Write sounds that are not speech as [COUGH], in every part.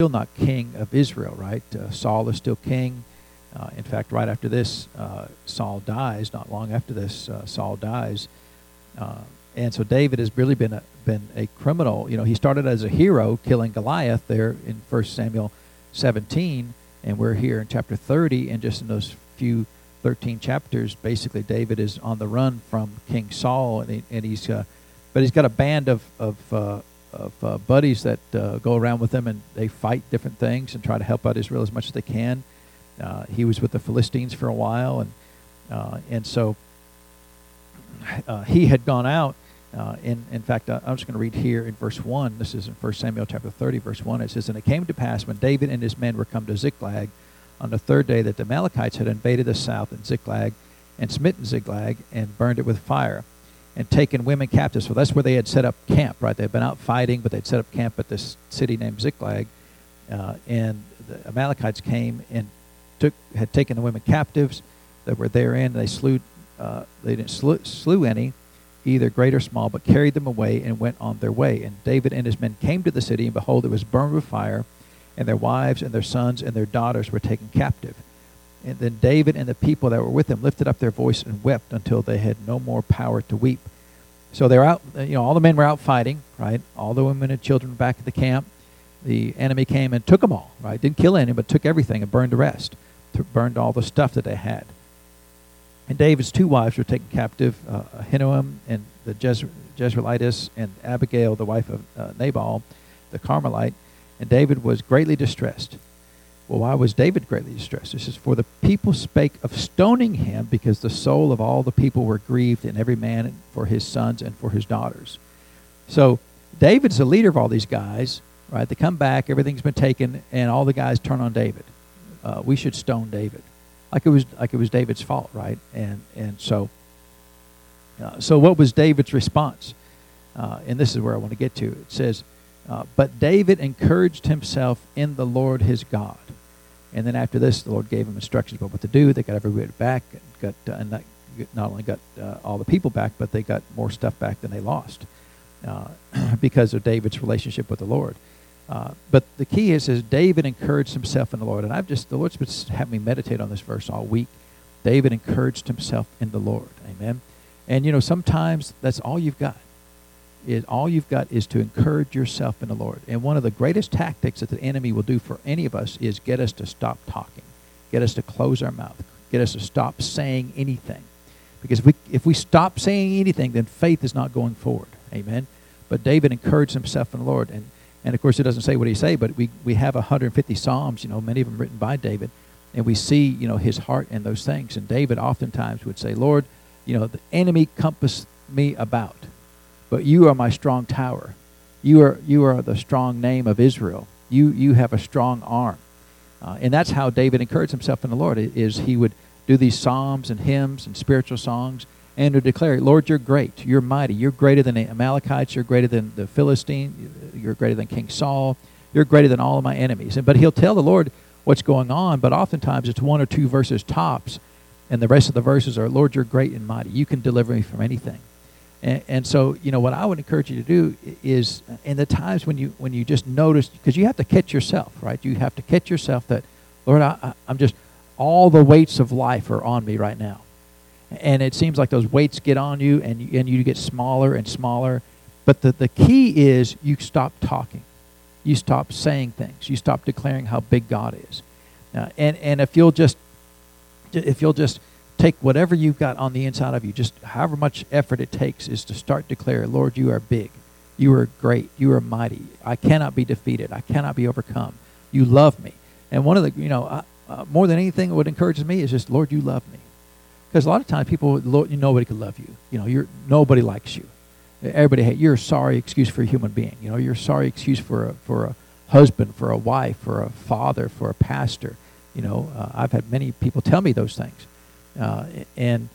still not king of Israel, right? Uh, Saul is still king. Uh, in fact, right after this, uh, Saul dies. Not long after this, uh, Saul dies. Uh, and so David has really been a, been a criminal. You know, he started as a hero, killing Goliath there in 1 Samuel 17, and we're here in chapter 30, and just in those few 13 chapters, basically David is on the run from King Saul, and, he, and he's, but he's got a band of of, of uh, buddies that uh, go around with them and they fight different things and try to help out Israel as much as they can. Uh, he was with the Philistines for a while, and uh, and so he had gone out. in in fact, I'm just going to read here in verse one. This is in 1 Samuel chapter 30, verse one. It says, "And it came to pass when David and his men were come to Ziklag." on the third day that the Amalekites had invaded the south in Ziklag and smitten Ziklag and burned it with fire and taken women captives. So that's where they had set up camp, right? They had been out fighting, but they'd set up camp at this city named Ziklag. Uh, and the Amalekites came and took had taken the women captives that were therein. They slew uh, they didn't slew, slew any, either great or small, but carried them away and went on their way. And David and his men came to the city, and behold, it was burned with fire and their wives and their sons and their daughters were taken captive. And then David and the people that were with him lifted up their voice and wept until they had no more power to weep. So they're out, you know, all the men were out fighting, right? All the women and children back at the camp. The enemy came and took them all, right? Didn't kill any, but took everything and burned the rest. Burned all the stuff that they had. And David's two wives were taken captive, uh, Ahinoam and the Jez- Jezreelitess, and Abigail, the wife of uh, Nabal, the Carmelite. And David was greatly distressed. Well, why was David greatly distressed? This is for the people spake of stoning him because the soul of all the people were grieved, and every man for his sons and for his daughters. So David's the leader of all these guys, right? They come back, everything's been taken, and all the guys turn on David. Uh, we should stone David, like it was like it was David's fault, right? And and so, uh, so what was David's response? Uh, and this is where I want to get to. It says, uh, but David encouraged himself in the Lord his God. And then after this, the Lord gave him instructions about what to do. They got everybody back, got uh, and not, not only got uh, all the people back, but they got more stuff back than they lost uh, [CLEARS THROAT] because of David's relationship with the Lord. Uh, but the key is, is David encouraged himself in the Lord, and I've just the Lord's been having me meditate on this verse all week. David encouraged himself in the Lord, Amen. And you know, sometimes that's all you've got is all you've got is to encourage yourself in the Lord. And one of the greatest tactics that the enemy will do for any of us is get us to stop talking, get us to close our mouth, get us to stop saying anything. Because if we, if we stop saying anything, then faith is not going forward. Amen. But David encouraged himself in the Lord. And, and of course, it doesn't say what he say, but we, we have 150 Psalms, you know, many of them written by David. And we see, you know, his heart and those things. And David oftentimes would say, Lord, you know, the enemy compass me about but you are my strong tower. You are, you are the strong name of Israel. You, you have a strong arm. Uh, and that's how David encouraged himself in the Lord, is he would do these psalms and hymns and spiritual songs and to declare, Lord, you're great. You're mighty. You're greater than the Amalekites. You're greater than the Philistine. You're greater than King Saul. You're greater than all of my enemies. And, but he'll tell the Lord what's going on, but oftentimes it's one or two verses tops, and the rest of the verses are, Lord, you're great and mighty. You can deliver me from anything. And, and, so, you know, what I would encourage you to do is, in the times when you when you just notice, because you have to catch yourself, right? You have to catch yourself that, Lord, I, I'm just all the weights of life are on me right now, and it seems like those weights get on you, and you, and you get smaller and smaller. But the the key is you stop talking, you stop saying things, you stop declaring how big God is, uh, and and if you'll just if you'll just take whatever you've got on the inside of you, just however much effort it takes, is to start declare, Lord, you are big. You are great. You are mighty. I cannot be defeated. I cannot be overcome. You love me. And one of the, you know, uh, uh, more than anything, what encourages me is just, Lord, you love me. Because a lot of times people, Lord, nobody could love you. You know, you're nobody likes you. Everybody hate. You're a sorry excuse for a human being. You know, you're a sorry excuse for a, for a husband, for a wife, for a father, for a pastor. You know, uh, I've had many people tell me those things. Uh, and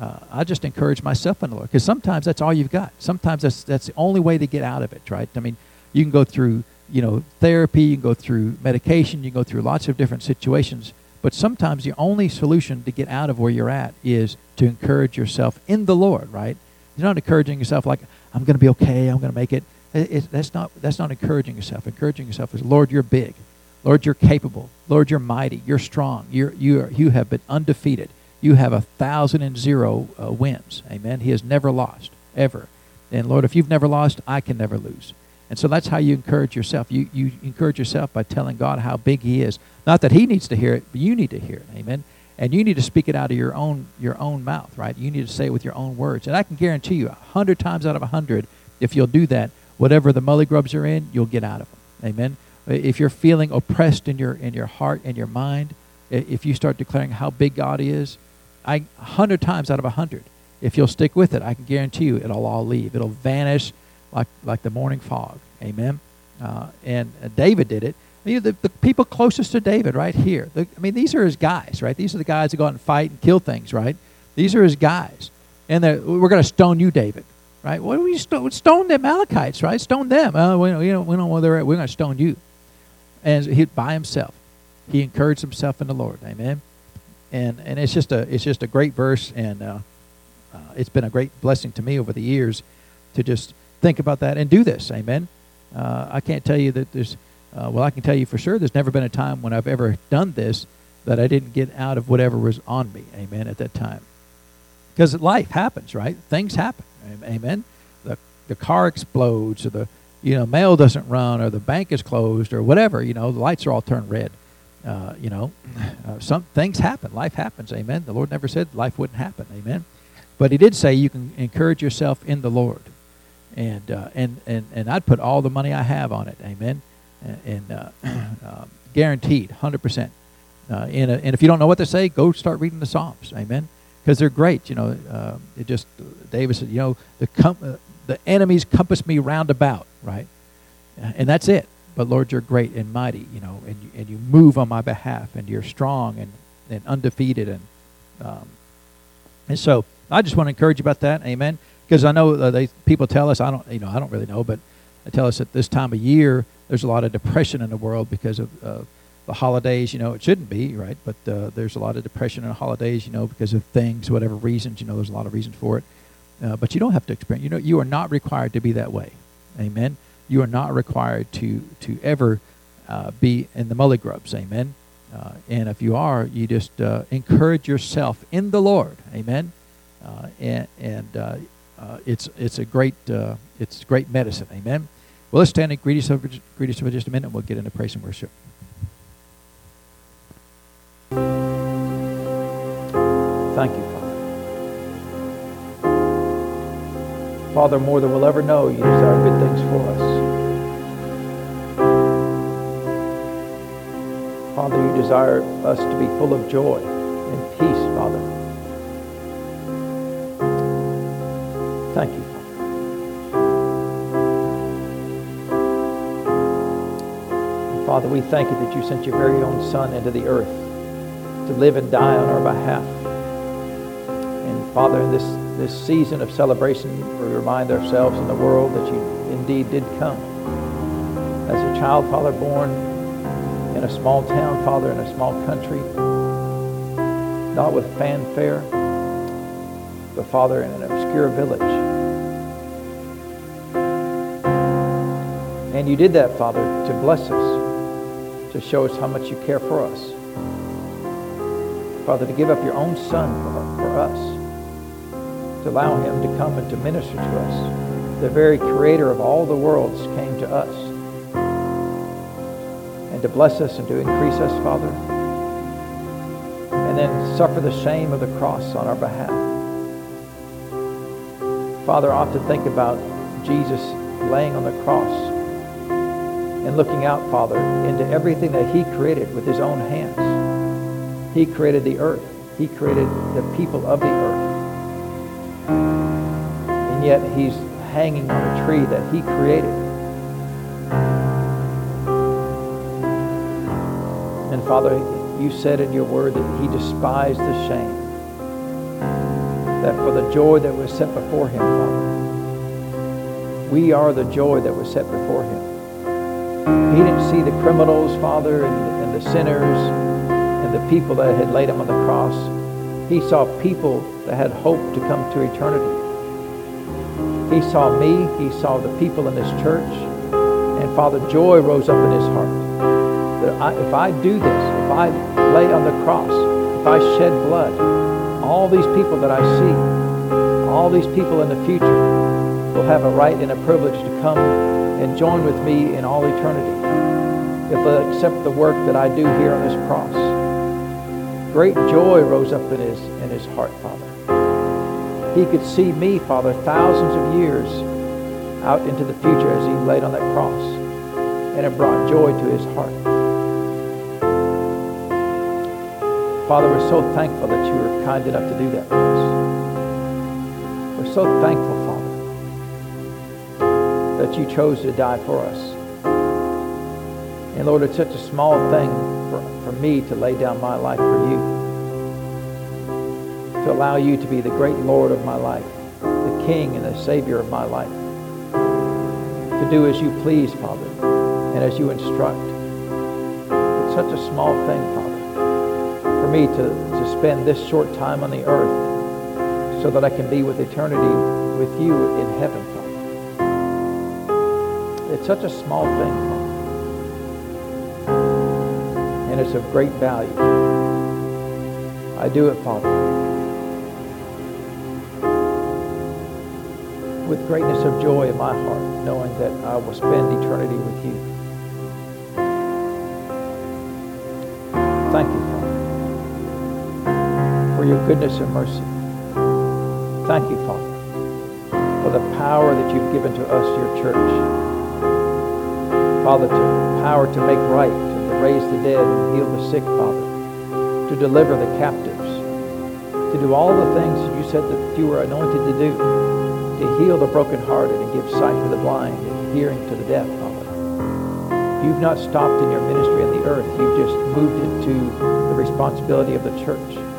uh, I just encourage myself in the Lord because sometimes that's all you've got. Sometimes that's that's the only way to get out of it, right? I mean, you can go through you know therapy, you can go through medication, you can go through lots of different situations, but sometimes the only solution to get out of where you're at is to encourage yourself in the Lord, right? You're not encouraging yourself like I'm going to be okay, I'm going to make it. It, it. That's not that's not encouraging yourself. Encouraging yourself is, Lord, you're big. Lord, you're capable. Lord, you're mighty. You're strong. You're, you, are, you have been undefeated. You have a thousand and zero uh, wins. Amen. He has never lost, ever. And Lord, if you've never lost, I can never lose. And so that's how you encourage yourself. You, you encourage yourself by telling God how big He is. Not that He needs to hear it, but you need to hear it. Amen. And you need to speak it out of your own your own mouth, right? You need to say it with your own words. And I can guarantee you, a hundred times out of a hundred, if you'll do that, whatever the mully grubs are in, you'll get out of them. Amen. If you're feeling oppressed in your in your heart and your mind, if you start declaring how big God is, I hundred times out of a hundred, if you'll stick with it, I can guarantee you it'll all leave. It'll vanish like like the morning fog. Amen. Uh, and uh, David did it. The, the people closest to David, right here. The, I mean, these are his guys, right? These are the guys that go out and fight and kill things, right? These are his guys. And we're going to stone you, David, right? What do we stone? Stone the Amalekites, right? Stone them. Uh, we, know, we don't know where they're at. We're going to stone you. And he by himself, he encouraged himself in the Lord. Amen. And and it's just a it's just a great verse, and uh, uh, it's been a great blessing to me over the years to just think about that and do this. Amen. Uh, I can't tell you that there's, uh, well, I can tell you for sure there's never been a time when I've ever done this that I didn't get out of whatever was on me. Amen. At that time. Because life happens, right? Things happen. Amen. The, the car explodes or the, you know, mail doesn't run or the bank is closed or whatever, you know, the lights are all turned red. Uh, you know, uh, some things happen. Life happens. Amen. The Lord never said life wouldn't happen. Amen. But He did say you can encourage yourself in the Lord and uh, and and and I'd put all the money I have on it. Amen. And, and uh, [CLEARS THROAT] uh, guaranteed, hundred percent. Uh, and and if you don't know what to say, go start reading the Psalms. Amen. Because they're great. You know, uh, it just David said, you know, the com- uh, the enemies compass me round about, right? And that's it. But Lord, you're great and mighty, you know, and you, and you move on my behalf, and you're strong and, and undefeated, and um, and so I just want to encourage you about that. Amen because I know uh, they people tell us I don't you know I don't really know, but they tell us at this time of year there's a lot of depression in the world because of uh, the holidays. You know, it shouldn't be right, but uh, there's a lot of depression in the holidays. You know, because of things, whatever reasons. You know, there's a lot of reasons for it. Uh, but you don't have to experience. You know, you are not required to be that way. Amen. You are not required to to ever uh, be in the mully grubs. Amen. Uh, and if you are, you just encourage yourself in the Lord. Amen. and and uh, it's it's a great uh, it's great medicine. Amen. Well, let's stand and greet each other, greet each other just a minute, and we'll get into praise and worship. Thank you, Father. Father, more than we'll ever know, you desire good things for us. Father, you desire us to be full of joy and peace, Father. Thank you, Father. We thank you that you sent your very own Son into the earth to live and die on our behalf. And Father, in this, this season of celebration, we remind ourselves and the world that you indeed did come. As a child, Father, born in a small town, Father, in a small country, not with fanfare, but Father, in an obscure village. And you did that, Father, to bless us, to show us how much you care for us. Father, to give up your own Son for, us, to allow him to come and to minister to us. The very creator of all the worlds came to us. And to bless us and to increase us, Father. And then suffer the shame of the cross on our behalf. Father, I often think about Jesus laying on the cross and looking out, Father, into everything that He created with His own hands. He created the earth. He created the people of the earth. And yet He's hanging on a tree that He created. Father, you said in your word that He despised the shame. That for the joy that was set before Him, Father, we are the joy that was set before Him. He didn't see the criminals, Father, and, and the sinners and the people that had laid him on the cross. He saw people that had hope to come to eternity. He saw me. He saw the people in this church. And Father, joy rose up in his heart. I, if I do this, if I lay on the cross, if I shed blood, all these people that I see, all these people in the future will have a right and a privilege to come and join with me in all eternity if they accept the work that I do here on this cross. Great joy rose up in his, in his heart, Father. He could see me, Father, thousands of years out into the future as he laid on that cross. And it brought joy to his heart. Father, we're so thankful that you were kind enough to do that for us. We're so thankful, Father, that you chose to die for us. And Lord, it's such a small thing for, for me to lay down my life for you. To allow you to be the great Lord of my life, the King and the Savior of my life. To do as you please, Father, and as you instruct. It's such a small thing, Father, for me to, to spend this short time on the earth so that I can be with eternity with you in heaven, Father. It's such a small thing, Father and it's of great value. I do it, Father, with greatness of joy in my heart, knowing that I will spend eternity with you. Thank you, your goodness and mercy. Thank you, Father, for the power that you've given to us, your church. Father, to power to make right, to raise the dead and heal the sick, Father, to deliver the captives, to do all the things that you said that you were anointed to do, to heal the brokenhearted and give sight to the blind and hearing to the deaf, Father. You've not stopped in your ministry on the earth. You've just moved it to the responsibility of the church.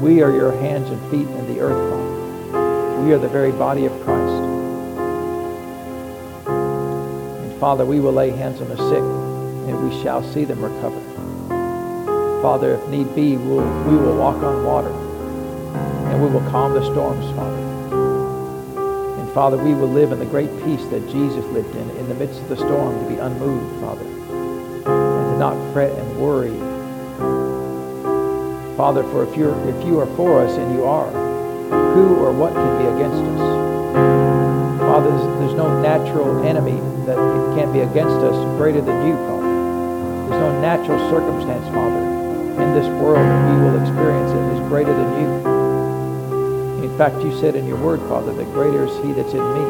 We are your hands and feet in the earth, Father. We are the very body of Christ. And Father, we will lay hands on the sick and we shall see them recover. Father, if need be, we'll, we will walk on water and we will calm the storms, Father. And Father, we will live in the great peace that Jesus lived in, in the midst of the storm, to be unmoved, Father, and to not fret and worry. Father, for if, you're, if you are for us, and you are, who or what can be against us? Father, there's, no natural enemy that can be against us greater than you, Father. There's no natural circumstance, Father, in this world that we will experience that is greater than you. In fact, you said in your word, Father, that greater is he that's in me,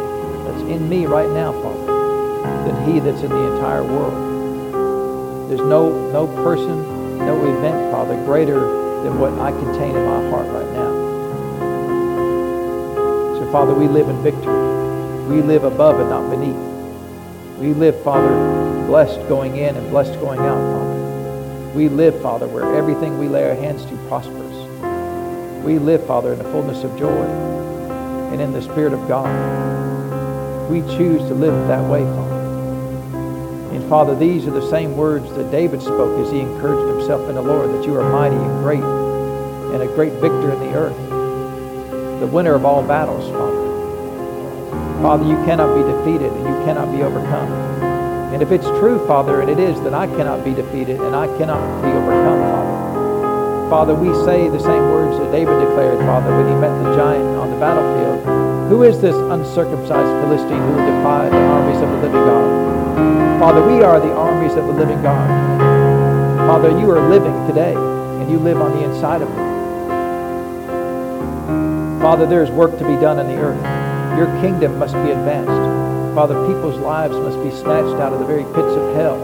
that's in me right now, Father, than he that's in the entire world. There's no, no person, no event, Father, greater than what I contain in my heart right now. So, Father, we live in victory. We live above and not beneath. We live, Father, blessed going in and blessed going out, Father. We live, Father, where everything we lay our hands to prospers. We live, Father, in the fullness of joy and in the Spirit of God. We choose to live that way, Father. Father, these are the same words that David spoke as he encouraged himself in the Lord, that you are mighty and great and a great victor in the earth, the winner of all battles, Father. Father, you cannot be defeated and you cannot be overcome. And if it's true, Father, and it is, then I cannot be defeated and I cannot be overcome, Father. Father, we say the same words that David declared, Father, when he met the giant on the battlefield. Who is this uncircumcised Philistine who will defy the armies of the living God? Father, we are the armies of the living God. Father, you are living today, and you live on the inside of me. Father, there is work to be done in the earth. Your kingdom must be advanced. Father, people's lives must be snatched out of the very pits of hell,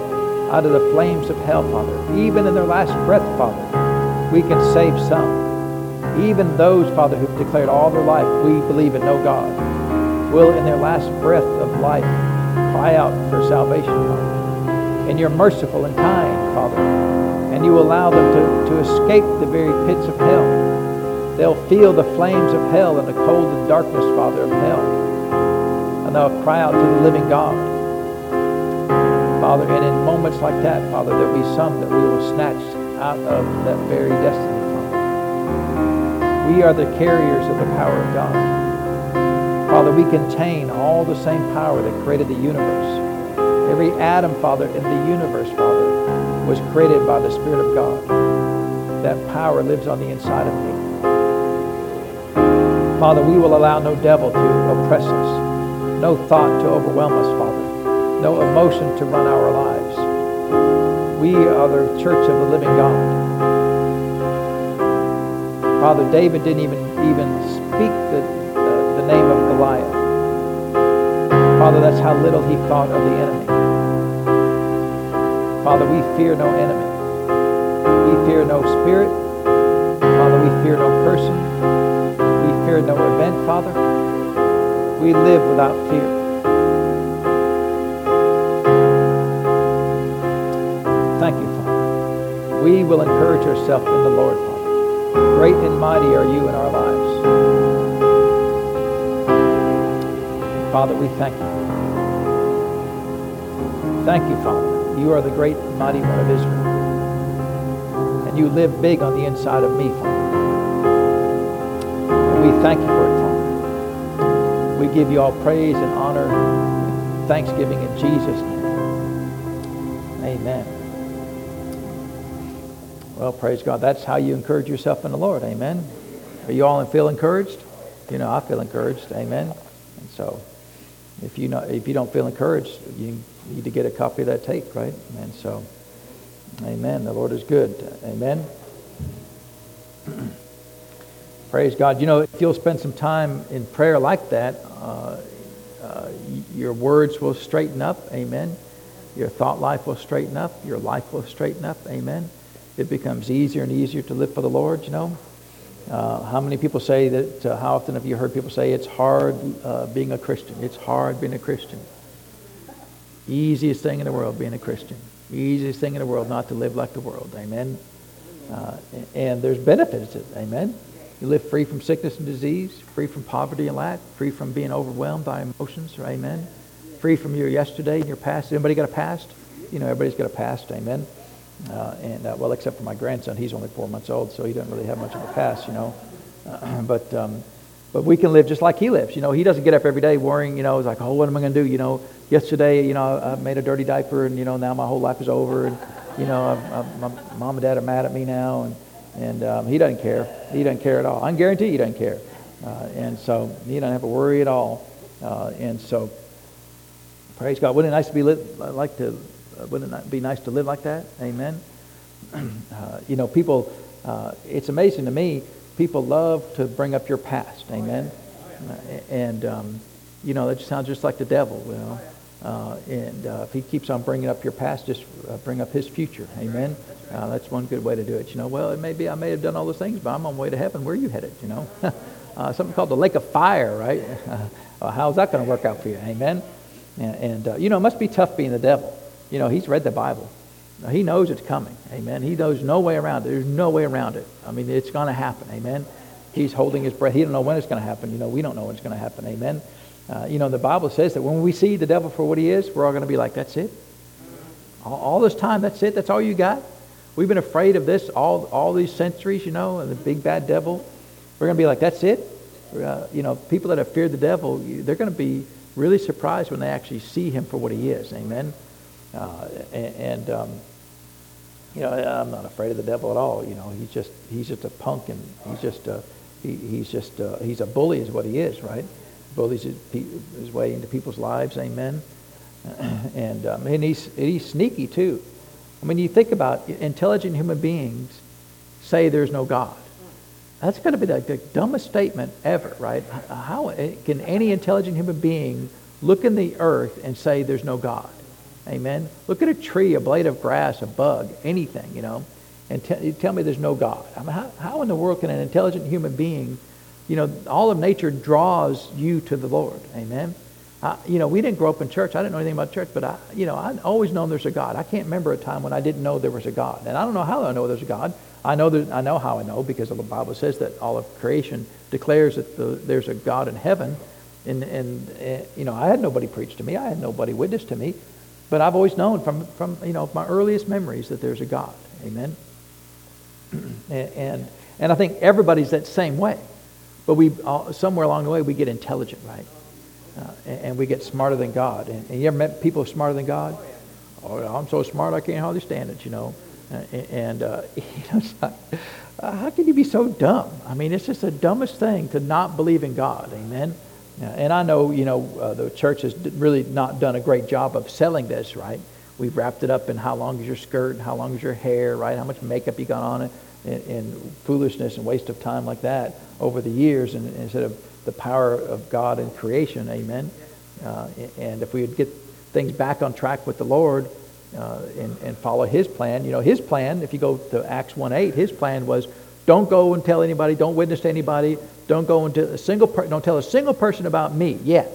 out of the flames of hell, Father. Even in their last breath, Father, we can save some. Even those, Father, who've declared all their life, we believe in no God, will in their last breath of life cry out for salvation, Father. And you're merciful and kind, Father. And you allow them to, to escape the very pits of hell. They'll feel the flames of hell and the cold and darkness, Father, of hell and they'll cry out to the living God. Father, and in moments like that, Father, there'll be some that we will snatch out of that very destiny. We are the carriers of the power of God. Father, we contain all the same power that created the universe. Every atom, Father, in the universe, Father, was created by the Spirit of God. That power lives on the inside of me. Father, we will allow no devil to oppress us, no thought to overwhelm us, Father, no emotion to run our lives. We are the church of the living God. Father, David didn't even, even speak the, the, the name of Goliath. Father, that's how little he thought of the enemy. Father, we fear no enemy. We fear no spirit. Father, we fear no person. We fear no event, Father. We live without fear. Thank you, Father. We will encourage ourselves in the Lord, Father. Great and mighty are you in our lives. Father, we thank you. Thank you, Father. You are the great and mighty one of Israel. And you live big on the inside of me, Father. And we thank you for it, Father. We give you all praise and honor and thanksgiving in Jesus' name. Amen. Well, praise God. That's how you encourage yourself in the Lord. Amen. Are you all feel encouraged? You know, I feel encouraged. Amen. And so, if you know, if you don't feel encouraged, you need to get a copy of that tape, right? And so, Amen. The Lord is good. Amen. [CLEARS THROAT] praise God. You know, if you'll spend some time in prayer like that, uh, uh, your words will straighten up. Amen. Your thought life will straighten up. Your life will straighten up. Amen it becomes easier and easier to live for the Lord, you know. Uh, how many people say that, uh, how often have you heard people say it's hard uh, being a Christian? It's hard being a Christian. Easiest thing in the world being a Christian. Easiest thing in the world not to live like the world. Amen. Uh, and there's benefits to it. Amen. You live free from sickness and disease, free from poverty and lack, free from being overwhelmed by emotions. Amen. Free from your yesterday and your past. Anybody got a past? You know, everybody's got a past. Amen. Uh, and uh, well, except for my grandson, he's only four months old, so he doesn't really have much of a past, you know. [CLEARS THROAT] But um, but we can live just like he lives. You know, he doesn't get up every day worrying. You know, he's like, oh, what am I going to do? You know, yesterday, you know, I made a dirty diaper, and you know, now my whole life is over, and you know, I, I, my mom and dad are mad at me now, and and um, he doesn't care. He doesn't care at all. I guarantee he doesn't care, uh, and so he doesn't have to worry at all. Uh, and so, praise God. Wouldn't it nice to be lit, like to wouldn't it be nice to live like that? Amen. [CLEARS THROAT] Uh, you know, people, uh, it's amazing to me, people love to bring up your past. Amen. Uh, and, um, you know, that just sounds just like the devil, you know. Uh, and uh, if he keeps on bringing up your past, just bring up his future. Amen. that's one good way to do it. You know, well, it may be I may have done all those things, but I'm on my way to heaven. Where are you headed? You know, [LAUGHS] something called the lake of fire, right? [LAUGHS] how's that going to work out for you? Amen. And, and you know, it must be tough being the devil. You know, he's read the Bible. He knows it's coming. Amen. He knows no way around it. There's no way around it. I mean, it's going to happen. Amen. He's holding his breath. He don't know when it's going to happen. You know, we don't know when it's going to happen. Amen. Uh, you know, the Bible says that when we see the devil for what he is, we're all going to be like, that's it. All, all, this time, that's it. That's all you got. We've been afraid of this all, all these centuries, you know, and the big bad devil. We're going to be like, that's it. Uh, you know, people that have feared the devil, they're going to be really surprised when they actually see him for what he is. Amen. Uh, and, and um, you know, I'm not afraid of the devil at all. You know, he's just he's just a punk, and he's just a, he, he's just a, he's a bully, is what he is, right? Bullies his, his way into people's lives. Amen. [CLEARS THROAT] And um, and he's he's sneaky too. I mean, you think about intelligent human beings say there's no God. That's going to be the, the dumbest statement ever, right? How can any intelligent human being look in the earth and say there's no God? Amen. Look at a tree, a blade of grass, a bug, anything, you know, and t- tell me there's no God. I mean, how, how in the world can an intelligent human being, you know, all of nature draws you to the Lord. Amen. I, you know, we didn't grow up in church. I didn't know anything about church, but I, you know, I've always known there's a God. I can't remember a time when I didn't know there was a God, and I don't know how I know there's a God. I know that I know how I know because the Bible says that all of creation declares that the, there's a God in heaven, and and uh, you know, I had nobody preach to me. I had nobody witness to me. But I've always known from, from you know, my earliest memories that there's a God. Amen? [CLEARS THROAT] and, and I think everybody's that same way. But we, all, somewhere along the way, we get intelligent, right? Uh, and, and, we get smarter than God. And, and, you ever met people smarter than God? oh, I'm so smart I can't hardly stand it, you know. And uh, [LAUGHS] you know, like, uh, how can you be so dumb? I mean, it's just the dumbest thing to not believe in God. Amen. And I know, you know, uh, the church has really not done a great job of selling this, right? We've wrapped it up in how long is your skirt, how long is your hair, right? How much makeup you got on it, and, and foolishness and waste of time like that over the years, and, instead of the power of God and creation, amen. Uh, and if we would get things back on track with the Lord uh, and, and follow His plan, you know, His plan, if you go to Acts 1:8, His plan was don't go and tell anybody, don't witness to anybody, don't go into a single per- don't tell a single person about me yet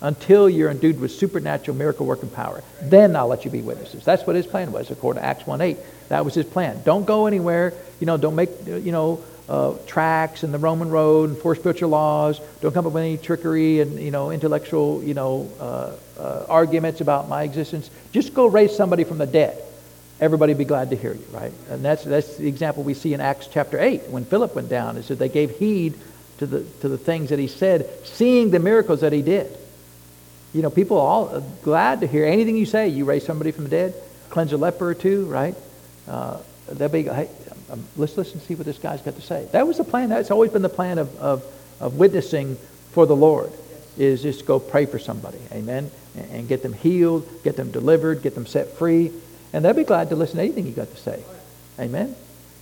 until you're endued with supernatural miracle working power. Then I'll let you be witnesses. That's what his plan was, according to Acts 1.8. That was his plan. Don't go anywhere. You know, don't make, you know, uh, tracks in the Roman road and Four Spiritual Laws. Don't come up with any trickery and, you know, intellectual, you know, uh, uh, arguments about my existence. Just go raise somebody from the dead. Everybody be glad to hear you, right? And that's, that's the example we see in Acts chapter 8 when Philip went down. Is that they gave heed to the, to the things that he said, seeing the miracles that he did. You know, people are all glad to hear anything you say. You raise somebody from the dead, cleanse a leper or two, right? Uh, they'll be, hey, um, let's listen and see what this guy's got to say. That was the plan. That's always been the plan of, of, of witnessing for the Lord, is just go pray for somebody, amen, and, and get them healed, get them delivered, get them set free, and they'll be glad to listen to anything you got to say, amen.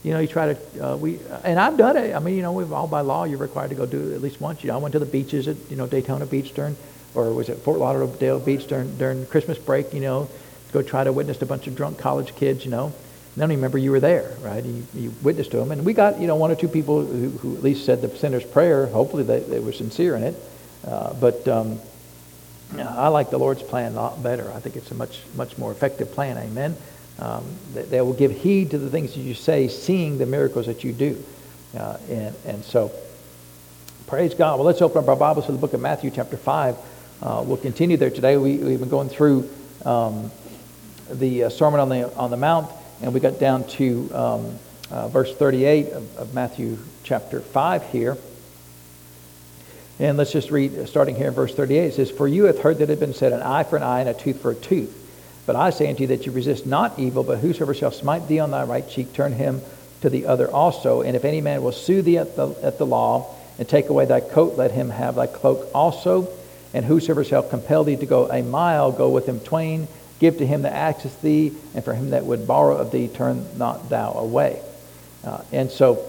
You know, you try to, uh, we, and I've done it. I mean, you know, we've all by law, you're required to go do it at least once. You know, I went to the beaches at, you know, Daytona Beach during, or was it Fort Lauderdale Beach during, during Christmas break, you know, go try to witness a bunch of drunk college kids, you know. They don't even remember you were there, right? You, you witnessed to them. And we got, you know, one or two people who, who at least said the sinner's prayer. Hopefully they, they were sincere in it. Uh, but um, I like the Lord's plan a lot better. I think it's a much, much more effective plan. Amen. Um, they, they, will give heed to the things that you say, seeing the miracles that you do. Uh, and, and so, praise God. Well, let's open up our Bibles to the book of Matthew, chapter 5. Uh, we'll continue there today. We, we've been going through um, the uh, Sermon on the, on the Mount, and we got down to um, uh, verse 38 of, of, Matthew chapter 5 here. And let's just read, starting here in verse 38. It says, For you have heard that it had been said, an eye for an eye and a tooth for a tooth. But I say unto you that you resist not evil, but whosoever shall smite thee on thy right cheek, turn him to the other also. And if any man will sue thee at the, at the law, and take away thy coat, let him have thy cloak also. And whosoever shall compel thee to go a mile, go with him twain. Give to him that asketh thee, and for him that would borrow of thee, turn not thou away. Uh, and so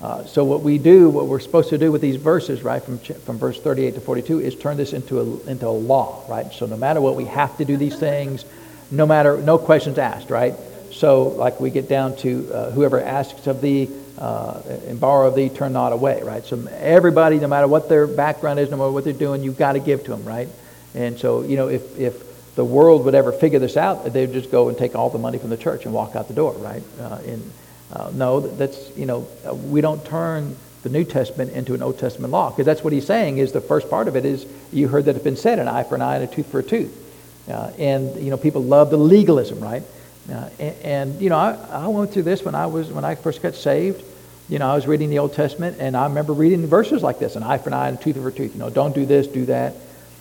uh, so what we do, what we're supposed to do with these verses, right, from, from verse 38 to 42, is turn this into a, into a law, right? So no matter what, we have to do these [LAUGHS] things, no matter, no questions asked, right? So like we get down to uh, whoever asks of thee uh, and borrow of thee, turn not away, right? So everybody, no matter what their background is, no matter what they're doing, you've got to give to them, right? And so, you know, if, if the world would ever figure this out, they'd just go and take all the money from the church and walk out the door, right? Uh, and, uh, no, that's, you know, uh, we don't turn the New Testament into an Old Testament law because that's what he's saying is the first part of it is you heard that it's been said an eye for an eye and a tooth for a tooth. Uh, and, you know, people love the legalism, right? Uh, and, and, you know, I, I went through this when I was, when I first got saved. You know, I was reading the Old Testament and I remember reading verses like this, an eye for an eye and a tooth for a tooth. You know, don't do this, do that.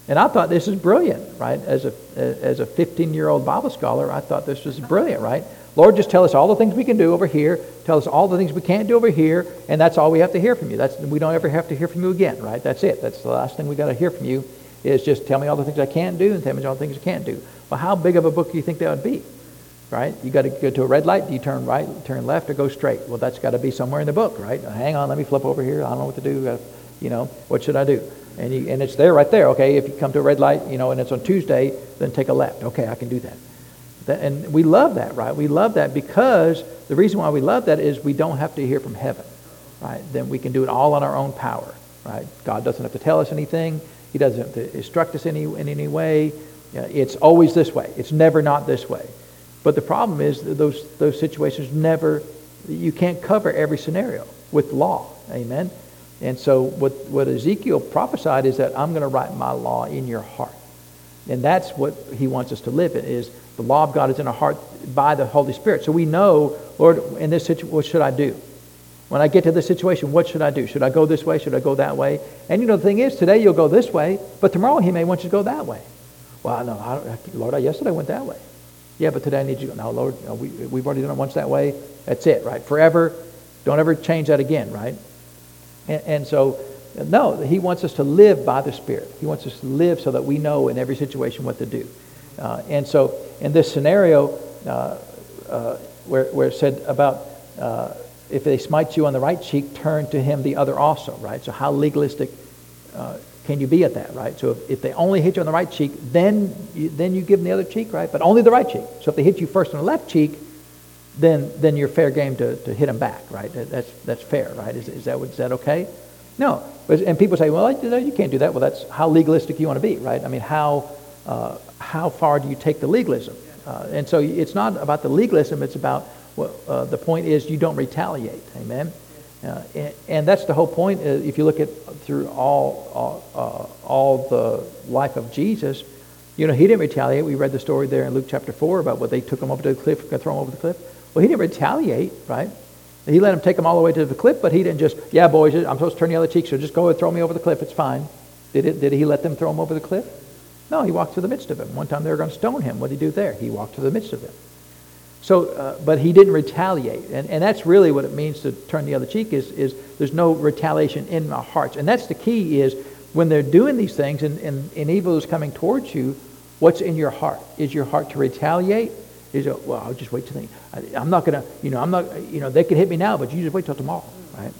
And I thought this is brilliant, right? As a, as a 15-year-old Bible scholar, I thought this was brilliant, right? Lord, just tell us all the things we can do over here. Tell us all the things we can't do over here, and that's all we have to hear from you. That's, we don't ever have to hear from you again, right? That's it. That's the last thing we got to hear from you is just tell me all the things I can't do and tell me all the things I can't do. Well, how big of a book do you think that would be? Right? You got to go to a red light. Do you turn right, turn left, or go straight? Well, that's got to be somewhere in the book, right? Hang on, let me flip over here. I don't know what to do. Uh, you know, what should I do? And, you, and it's there right there. Okay, if you come to a red light, you know, and it's on Tuesday, then take a left. Okay, I can do that. That, and we love that, right? We love that because the reason why we love that is we don't have to hear from heaven, right? Then we can do it all on our own power, right? God doesn't have to tell us anything. He doesn't have to instruct us any, in any way. It's always this way. It's never not this way. But the problem is those, those situations never, you can't cover every scenario with law. Amen? And so what, what Ezekiel prophesied is that I'm going to write my law in your heart. And that's what he wants us to live in, is the law of God is in our heart by the Holy Spirit. So we know, Lord, in this situation, what should I do? When I get to this situation, what should I do? Should I go this way? Should I go that way? And you know, the thing is, today you'll go this way, but tomorrow he may want you to go that way. Well, no, I, Lord, I, yesterday went that way. Yeah, but today I need you to go. No, Lord, no, we, we've already done it once that way. That's it, right? Forever. Don't ever change that again, right? And, and so, no, he wants us to live by the Spirit. He wants us to live so that we know in every situation what to do. Uh, and so, in this scenario, uh, uh, where, where it said about uh, if they smite you on the right cheek, turn to him the other also, right? So, how legalistic uh, can you be at that, right? So if, if they only hit you on the right cheek, then you, then you give them the other cheek, right? But only the right cheek. So if they hit you first on the left cheek, then then you're fair game to, to hit them back, right? That's that's fair, right? Is, is that is that okay? No. And people say, well, you can't do that. Well, that's how legalistic you want to be, right? I mean, how uh, how far do you take the legalism? Uh, and so it's not about the legalism. It's about well, uh, the point is you don't retaliate. Amen. Uh, and, and, that's the whole point. Uh, if you look at through all all, uh, all the life of Jesus, you know, he didn't retaliate. We read the story there in Luke chapter four about what they took him over to the cliff, throw him over the cliff. Well, he didn't retaliate, right? He let him take him all the way to the cliff, but he didn't just, yeah, boys, I'm supposed to turn the other cheek, so just go and throw me over the cliff. It's fine. Did, it, did he let them throw him over the cliff? No, he walked through the midst of them. One time they were going to stone him. What did he do there? He walked through the midst of them. So, uh, but he didn't retaliate. And, and that's really what it means to turn the other cheek is, is there's no retaliation in our hearts. And that's the key is when they're doing these things and, and, and evil is coming towards you, what's in your heart? Is your heart to retaliate? Is it, well, I'll just wait till they, I'm not going to, you know, I'm not, you know, they can hit me now, but you just wait till tomorrow, right?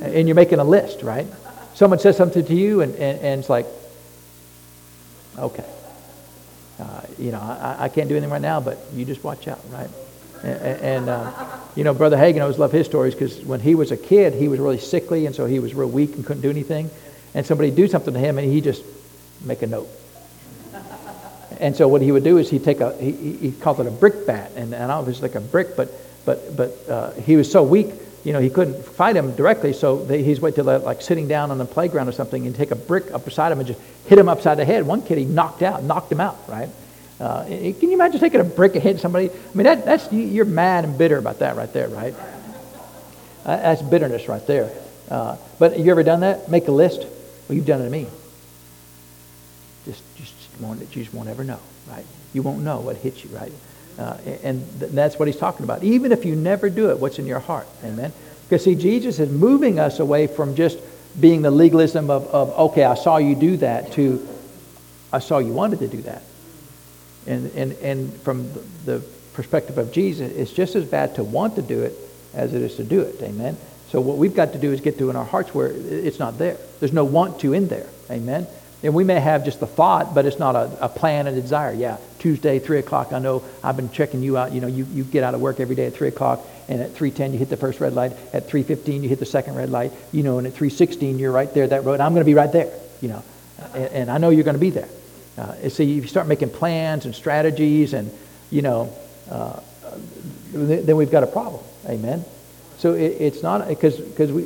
And you're making a list, right? Someone says something to you and, and, and it's like, okay. Uh, you know, I, I can't do anything right now, but you just watch out, right? And, uh, you know, Brother Hagin, always loved his stories because when he was a kid, he was really sickly, and so he was real weak and couldn't do anything. And somebody do something to him, and he just make a note. And so what he would do is he'd take a, he, he called it a brick bat, and, and it's like a brick, but, but, but uh, he was so weak, you know, he couldn't fight him directly, so they, he's wait till like sitting down on the playground or something and take a brick up beside him and just hit him upside the head. One kid he knocked out, knocked him out, right? Uh, can you imagine taking a brick and hitting somebody? I mean, that, that's you're mad and bitter about that right there, right? Uh, that's bitterness right there. Uh, but you ever done that? Make a list. Well, you've done it to me. Just, just won't, you just won't ever know, right? You won't know what hits you, right? Uh, and th- that's what he's talking about. Even if you never do it, what's in your heart? Amen. Because see, Jesus is moving us away from just being the legalism of, of okay, I saw you do that, to I saw you wanted to do that. And, and, and from the perspective of Jesus, it's just as bad to want to do it as it is to do it. Amen. So what we've got to do is get to in our hearts where it's not there. There's no want to in there. Amen. And we may have just the thought, but it's not a, a plan and a desire. Yeah, Tuesday, 3 o'clock, I know I've been checking you out. You know, you, you get out of work every day at 3 o'clock, and at 3.10 you hit the first red light. At 3.15 you hit the second red light. You know, and at 3.16 you're right there, that road. I'm going to be right there, you know. And, and I know you're going to be there. Uh, see, if you start making plans and strategies and, you know, uh, then we've got a problem. Amen. So it, it's not because because we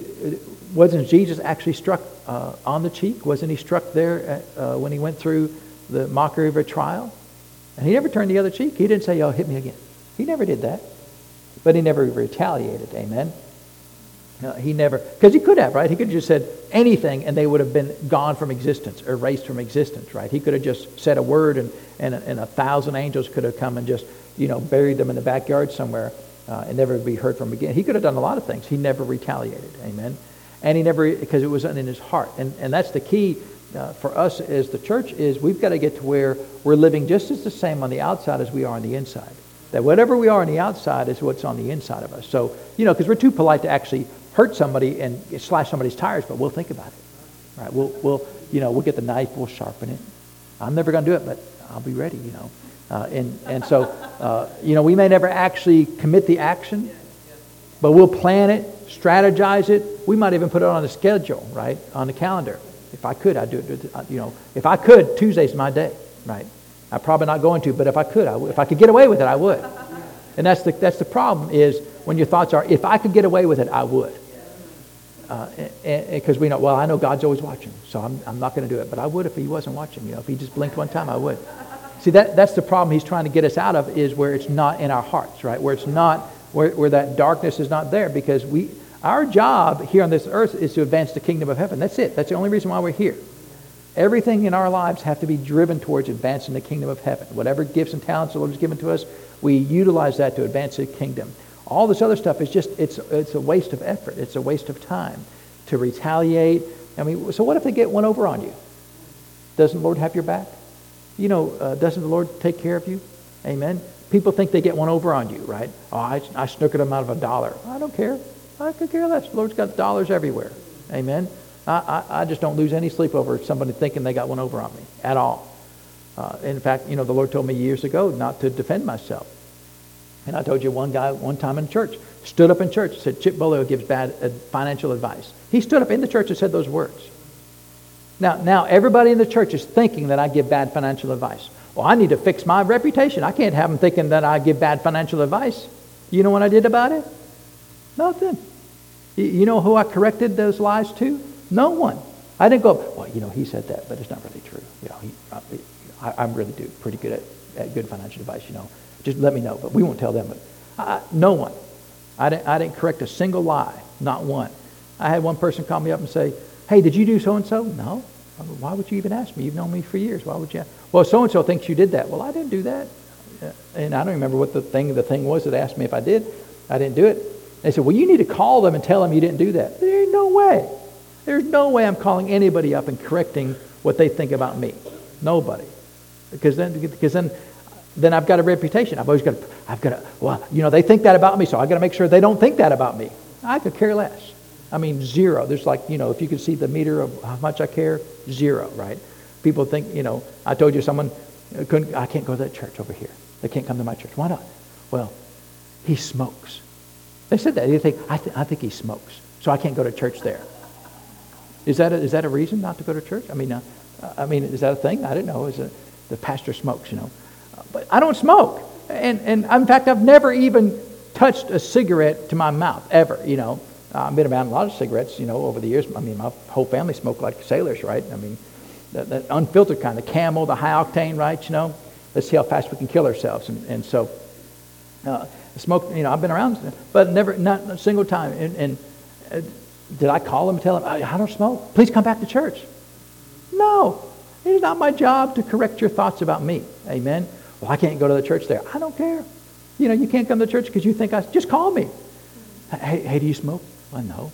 wasn't Jesus actually struck uh, on the cheek? Wasn't he struck there at, uh, when he went through the mockery of a trial? And he never turned the other cheek. He didn't say, "Oh, hit me again." He never did that. But he never retaliated. Amen. No, he never, because he could have, right? He could have just said anything and they would have been gone from existence, erased from existence, right? He could have just said a word and, and, and a thousand angels could have come and just, you know, buried them in the backyard somewhere uh, and never be heard from again. He could have done a lot of things. He never retaliated. Amen. And he never, because it wasn't in his heart. And, and that's the key uh, for us as the church is we've got to get to where we're living just as the same on the outside as we are on the inside. That whatever we are on the outside is what's on the inside of us. So, you know, because we're too polite to actually hurt somebody and slash somebody's tires, but we'll think about it. Right? We'll, we'll, you know, we'll get the knife, we'll sharpen it. I'm never going to do it, but I'll be ready, you know. Uh, and, and so, uh, you know, we may never actually commit the action, but we'll plan it, strategize it. We might even put it on the schedule, right, on the calendar. If I could, I'd do it. You know, if I could, Tuesday's my day, right? I'm probably not going to, but if I could, I would. If I could get away with it, I would. [LAUGHS] And that's the, that's the problem is when your thoughts are, if I could get away with it, I would. Because uh, we know, well, I know God's always watching, so I'm, I'm not going to do it. But I would if he wasn't watching. You know, if he just blinked one time, I would. [LAUGHS] See, that, that's the problem he's trying to get us out of is where it's not in our hearts, right? Where it's not, where, where that darkness is not there because we, our job here on this earth is to advance the kingdom of heaven. That's it. That's the only reason why we're here. Everything in our lives have to be driven towards advancing the kingdom of heaven. Whatever gifts and talents the Lord has given to us, we utilize that to advance the kingdom. All this other stuff is just, it's, it's a waste of effort. It's a waste of time to retaliate. I mean, so what if they get one over on you? Doesn't the Lord have your back? You know, uh, doesn't the Lord take care of you? Amen. People think they get one over on you, right? Oh, I, I snookered them out of a dollar. I don't care. I could care less. The Lord's got dollars everywhere. Amen. I, I, I just don't lose any sleep over somebody thinking they got one over on me at all. Uh, in fact, you know, the Lord told me years ago not to defend myself. And I told you one guy one time in church stood up in church and said, Chip Bolio gives bad uh, financial advice. He stood up in the church and said those words. Now, now everybody in the church is thinking that I give bad financial advice. Well, I need to fix my reputation. I can't have them thinking that I give bad financial advice. You know what I did about it? Nothing. You know who I corrected those lies to? No one. I didn't go, well, you know, he said that, but it's not really true. You know, he, I, I really do pretty good at, at good financial advice, you know. Just let me know, but we won't tell them. But I, no one. I didn't, I didn't correct a single lie, not one. I had one person call me up and say, hey, did you do so-and-so? No. Why would you even ask me? You've known me for years. Why would you? Well, so-and-so thinks you did that. Well, I didn't do that. Uh, and I don't remember what the thing, the thing was that asked me if I did. I didn't do it. They said, well, you need to call them and tell them you didn't do that. There ain't no way. There's no way I'm calling anybody up and correcting what they think about me. Nobody. Because then, because then, then I've got a reputation. I've always got, to, I've got to, well, you know, they think that about me, so I've got to make sure they don't think that about me. I could care less. I mean, zero. There's like, you know, if you could see the meter of how much I care, zero, right? People think, you know, I told you someone couldn't, I can't go to that church over here. They can't come to my church. Why not? Well, he smokes. They said that. They think, I, th- I think he smokes, so I can't go to church there. Is that a, is that a reason not to go to church? I mean, uh, I mean, is that a thing? I didn't know. Is it the pastor smokes? You know, but I don't smoke, and and in fact, I've never even touched a cigarette to my mouth ever. You know, I've been around a lot of cigarettes. You know, over the years. I mean, my whole family smoked like sailors, right? I mean, that, that unfiltered kind, the camel, the high octane, right? You know, let's see how fast we can kill ourselves, and and so. Uh, smoke, you know, I've been around, but never, not a single time. And, and uh, did I call him and tell him, I don't smoke. Please come back to church. No. It is not my job to correct your thoughts about me. Amen. Well, I can't go to the church there. I don't care. You know, you can't come to church because you think I... Just call me. Hey, hey do you smoke? Well, no.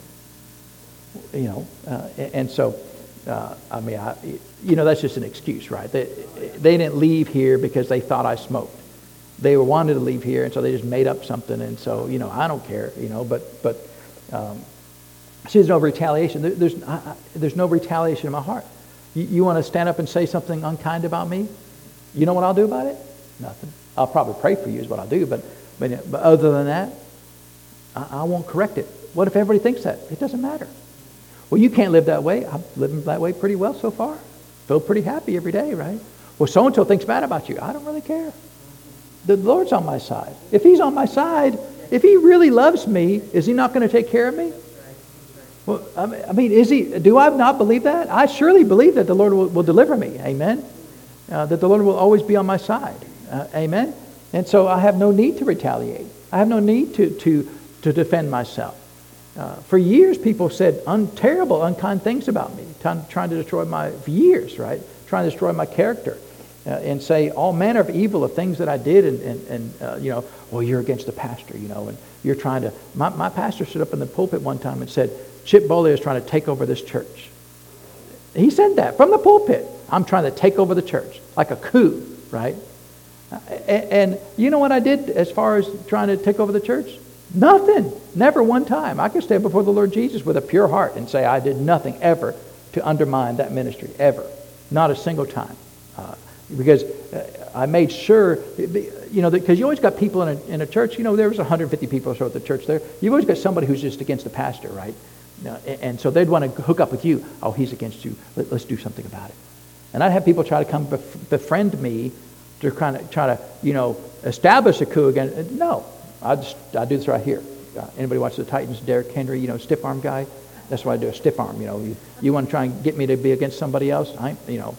You know, uh, and so, uh, I mean, I, you know, that's just an excuse, right? They, they didn't leave here because they thought I smoked. They wanted to leave here, and so they just made up something. And so, you know, I don't care, you know, but, but um, See, there's no retaliation. There, there's, I, there's no retaliation in my heart. You, you want to stand up and say something unkind about me? You know what I'll do about it? Nothing. I'll probably pray for you is what I'll do, but, but, but other than that, I, I won't correct it. What if everybody thinks that? It doesn't matter. Well, you can't live that way. I'm living that way pretty well so far. Feel pretty happy every day, right? Well, so-and-so thinks bad about you. I don't really care. The Lord's on my side. If he's on my side, if he really loves me, is he not going to take care of me? Well, I mean, is he? Do I not believe that? I surely believe that the Lord will, will deliver me. Amen. Uh, that the Lord will always be on my side. Uh, amen. And so I have no need to retaliate. I have no need to to to defend myself. Uh, for years, people said un- terrible, unkind things about me, t- trying to destroy my for years, right? Trying to destroy my character. Uh, and say all manner of evil of things that I did, and, and, and uh, you know, well, you're against the pastor, you know, and you're trying to. My, my pastor stood up in the pulpit one time and said, Chip Bolio is trying to take over this church. He said that from the pulpit. I'm trying to take over the church, like a coup, right? And, you know what I did as far as trying to take over the church? Nothing. Never one time. I could stand before the Lord Jesus with a pure heart and say I did nothing ever to undermine that ministry, ever. Not a single time. Uh, because uh, I made sure, you know, because you always got people in a, in a church, you know, there was 150 people or so at the church there. You've always got somebody who's just against the pastor, right? and so they'd want to hook up with you. Oh, he's against you. Let, us do something about it. And I'd have people try to come befriend me to kind of try to, you know, establish a coup again. No, I just I do this right here. Uh, anybody watch the Titans? Derrick Henry, you know, stiff arm guy. That's what I do. A stiff arm. You know, you, you want to try and get me to be against somebody else? I, you know,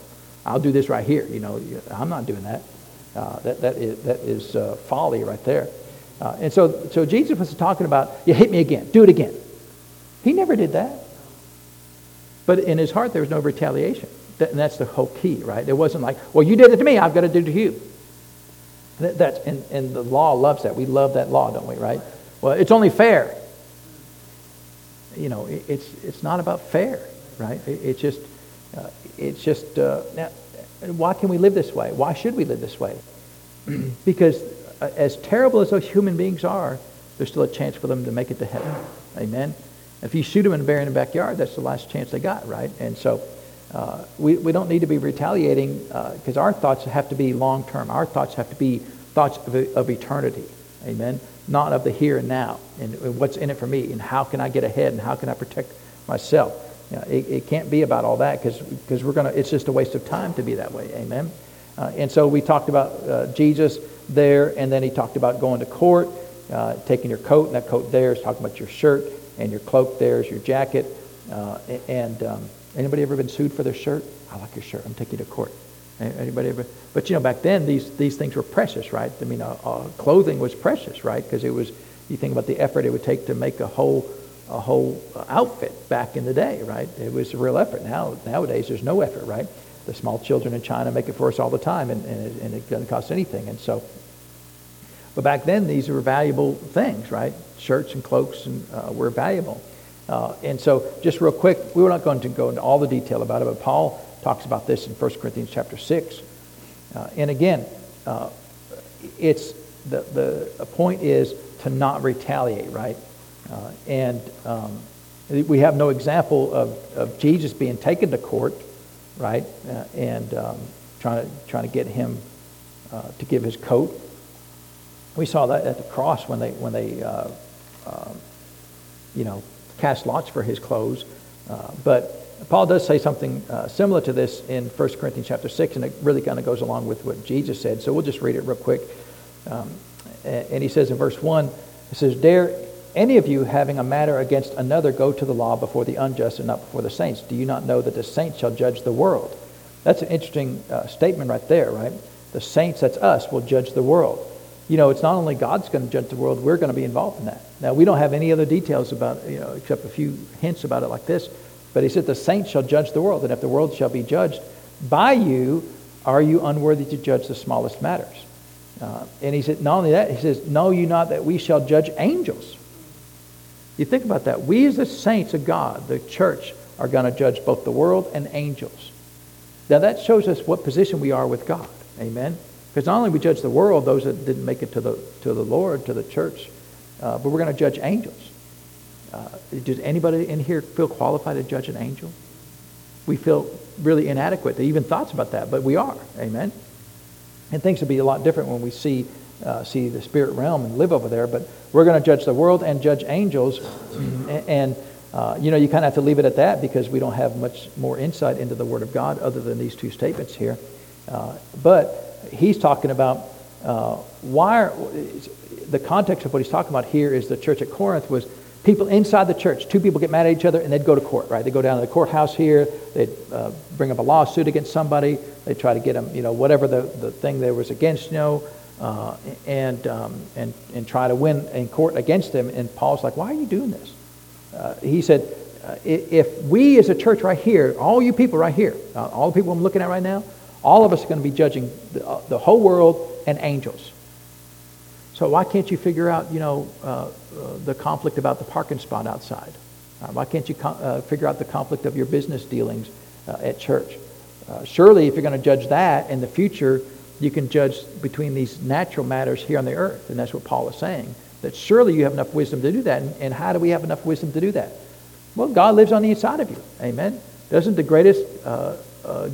I'll do this right here. You know, I'm not doing that. Uh, that that is that is uh, folly right there. Uh, and so so Jesus was talking about, you hit me again. Do it again. He never did that. But in his heart, there was no retaliation. That, and that's the whole key, right? It wasn't like, well, you did it to me, I've got to do it to you. That, that's, and, and the law loves that. We love that law, don't we, right? Well, it's only fair. You know, it, it's, it's not about fair, right? It, it's just, uh, it's just, uh, now, why can we live this way? Why should we live this way? [CLEARS THROAT] because uh, as terrible as those human beings are, there's still a chance for them to make it to heaven. Amen? If you shoot them and bury in the backyard, that's the last chance they got, right? And so uh, we, we don't need to be retaliating because uh, our thoughts have to be long term. Our thoughts have to be thoughts of, of, eternity. Amen? Not of the here and now and, and, what's in it for me and how can I get ahead and how can I protect myself. You know, it, it, can't be about all that because we're going to, it's just a waste of time to be that way. Amen? Uh, and so we talked about uh, Jesus there and then he talked about going to court, uh, taking your coat and that coat there is talking about your shirt and your cloak there is your jacket. Uh, and um, anybody ever been sued for their shirt? I like your shirt. I'm taking you to court. Anybody ever? But you know, back then these these things were precious, right? I mean, uh, uh, clothing was precious, right? Because it was. You think about the effort it would take to make a whole a whole outfit back in the day, right? It was a real effort. Now nowadays there's no effort, right? The small children in China make it for us all the time, and, and, it, and it doesn't cost anything. And so, but back then these were valuable things, right? Shirts and cloaks and uh, were valuable. Uh, and so, just real quick, we were not going to go into all the detail about it, but Paul talks about this in 1 Corinthians chapter 6. Uh, and again, uh, it's the, the point is to not retaliate, right? Uh, and um, we have no example of, of Jesus being taken to court, right? Uh, and um, trying, to, trying to get him uh, to give his coat. We saw that at the cross when they, when they um, you know, cast lots for his clothes. Uh, but Paul does say something uh, similar to this in 1 Corinthians chapter 6, and it really kind of goes along with what Jesus said. So we'll just read it real quick. Um, and he says in verse 1, he says, Dare any of you having a matter against another go to the law before the unjust and not before the saints? Do you not know that the saints shall judge the world? That's an interesting uh, statement right there, right? The saints, that's us, will judge the world you know, it's not only God's going to judge the world, we're going to be involved in that. Now, we don't have any other details about, you know, except a few hints about it like this. But he said, the saints shall judge the world, and if the world shall be judged by you, are you unworthy to judge the smallest matters? Uh, and he said, not only that, he says, know you not that we shall judge angels. You think about that. We as the saints of God, the church, are going to judge both the world and angels. Now that shows us what position we are with God. Amen. Because not only we judge the world, those that didn't make it to the, to the Lord, to the church, uh, but we're going to judge angels. Uh, does anybody in here feel qualified to judge an angel? We feel really inadequate. They even thoughts about that, but we are. Amen. And things will be a lot different when we see uh, see the spirit realm and live over there. But we're going to judge the world and judge angels, [CLEARS THROAT] and uh, you know you kind of have to leave it at that because we don't have much more insight into the Word of God other than these two statements here. Uh, but he's talking about uh, why are, the context of what he's talking about here is the church at Corinth was people inside the church. Two people get mad at each other and they'd go to court, right? They go down to the courthouse here. They'd uh, bring up a lawsuit against somebody. They try to get them, you know, whatever the, the thing there was against, you know, uh, and, um, and, and try to win in court against them. And Paul's like, why are you doing this? Uh, he said, if we as a church right here, all you people right here, uh, all the people I'm looking at right now, all of us are going to be judging the, uh, the whole world and angels. So why can't you figure out, you know, uh, uh, the conflict about the parking spot outside? Uh, why can't you uh, figure out the conflict of your business dealings at church? surely, if you're going to judge that in the future, you can judge between these natural matters here on the earth. And that's what Paul is saying. That surely you have enough wisdom to do that. And, and how do we have enough wisdom to do that? Well, God lives on the inside of you. Amen. Doesn't the greatest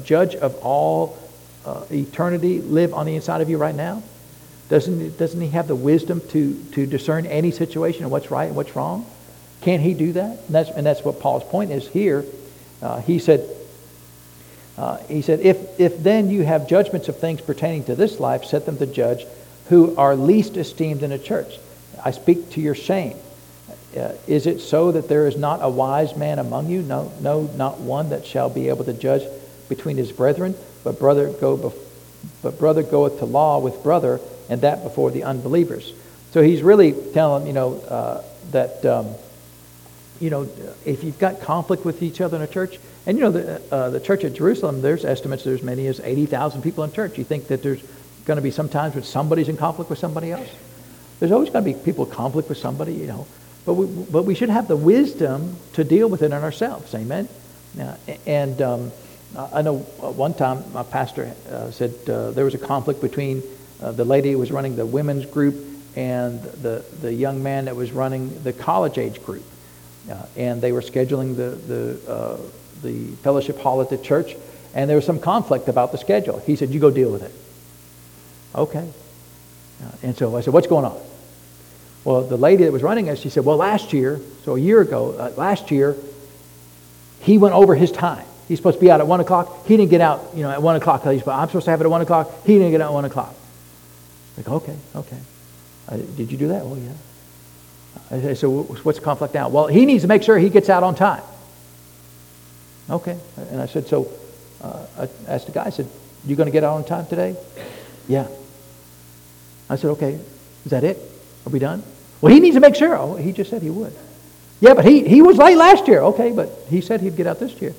judge of all uh, eternity live on the inside of you right now? Doesn't, doesn't he have the wisdom to, to discern any situation and what's right and what's wrong? Can't he do that? And that's, and that's what Paul's point is here. Uh, he said, uh, he said, if, if then you have judgments of things pertaining to this life, set them to judge who are least esteemed in a church. I speak to your shame. Uh, is it so that there is not a wise man among you? No, no, not one that shall be able to judge between his brethren but brother go bef- but brother goeth to law with brother, and that before the unbelievers. So he's really telling you know uh, that um, you know, if you've got conflict with each other in a church, and you know, the, uh, the church at Jerusalem, there's estimates there's as many as 80,000 people in church. You think that there's going to be some times when somebody's in conflict with somebody else? There's always going to be people in conflict with somebody, you know. But we, but we should have the wisdom to deal with it in ourselves. Amen? Uh, and um, I know one time my pastor uh, said uh, there was a conflict between uh, the lady who was running the women's group and the, the young man that was running the college age group. Uh, and they were scheduling the, the, uh, the fellowship hall at the church, and there was some conflict about the schedule. He said, You go deal with it. Okay. Uh, and so I said, What's going on? Well, the lady that was running it, she said, Well, last year, so a year ago, uh, last year, he went over his time. He's supposed to be out at 1 o'clock. He didn't get out, you know, at 1 o'clock. I'm supposed to have it at 1 o'clock. He didn't get out at 1 o'clock. Like, okay, okay. Did you do that? Well, yeah. I said, so what's conflict now? Well, he needs to make sure he gets out on time. Okay. And I said, so uh, I asked the guy, I said, you going to get out on time today? Yeah. I said, okay. Is that it? Are we done? Well, he needs to make sure. Oh, he just said he would. Yeah, but he, he was late last year. Okay, but he said he'd get out this year.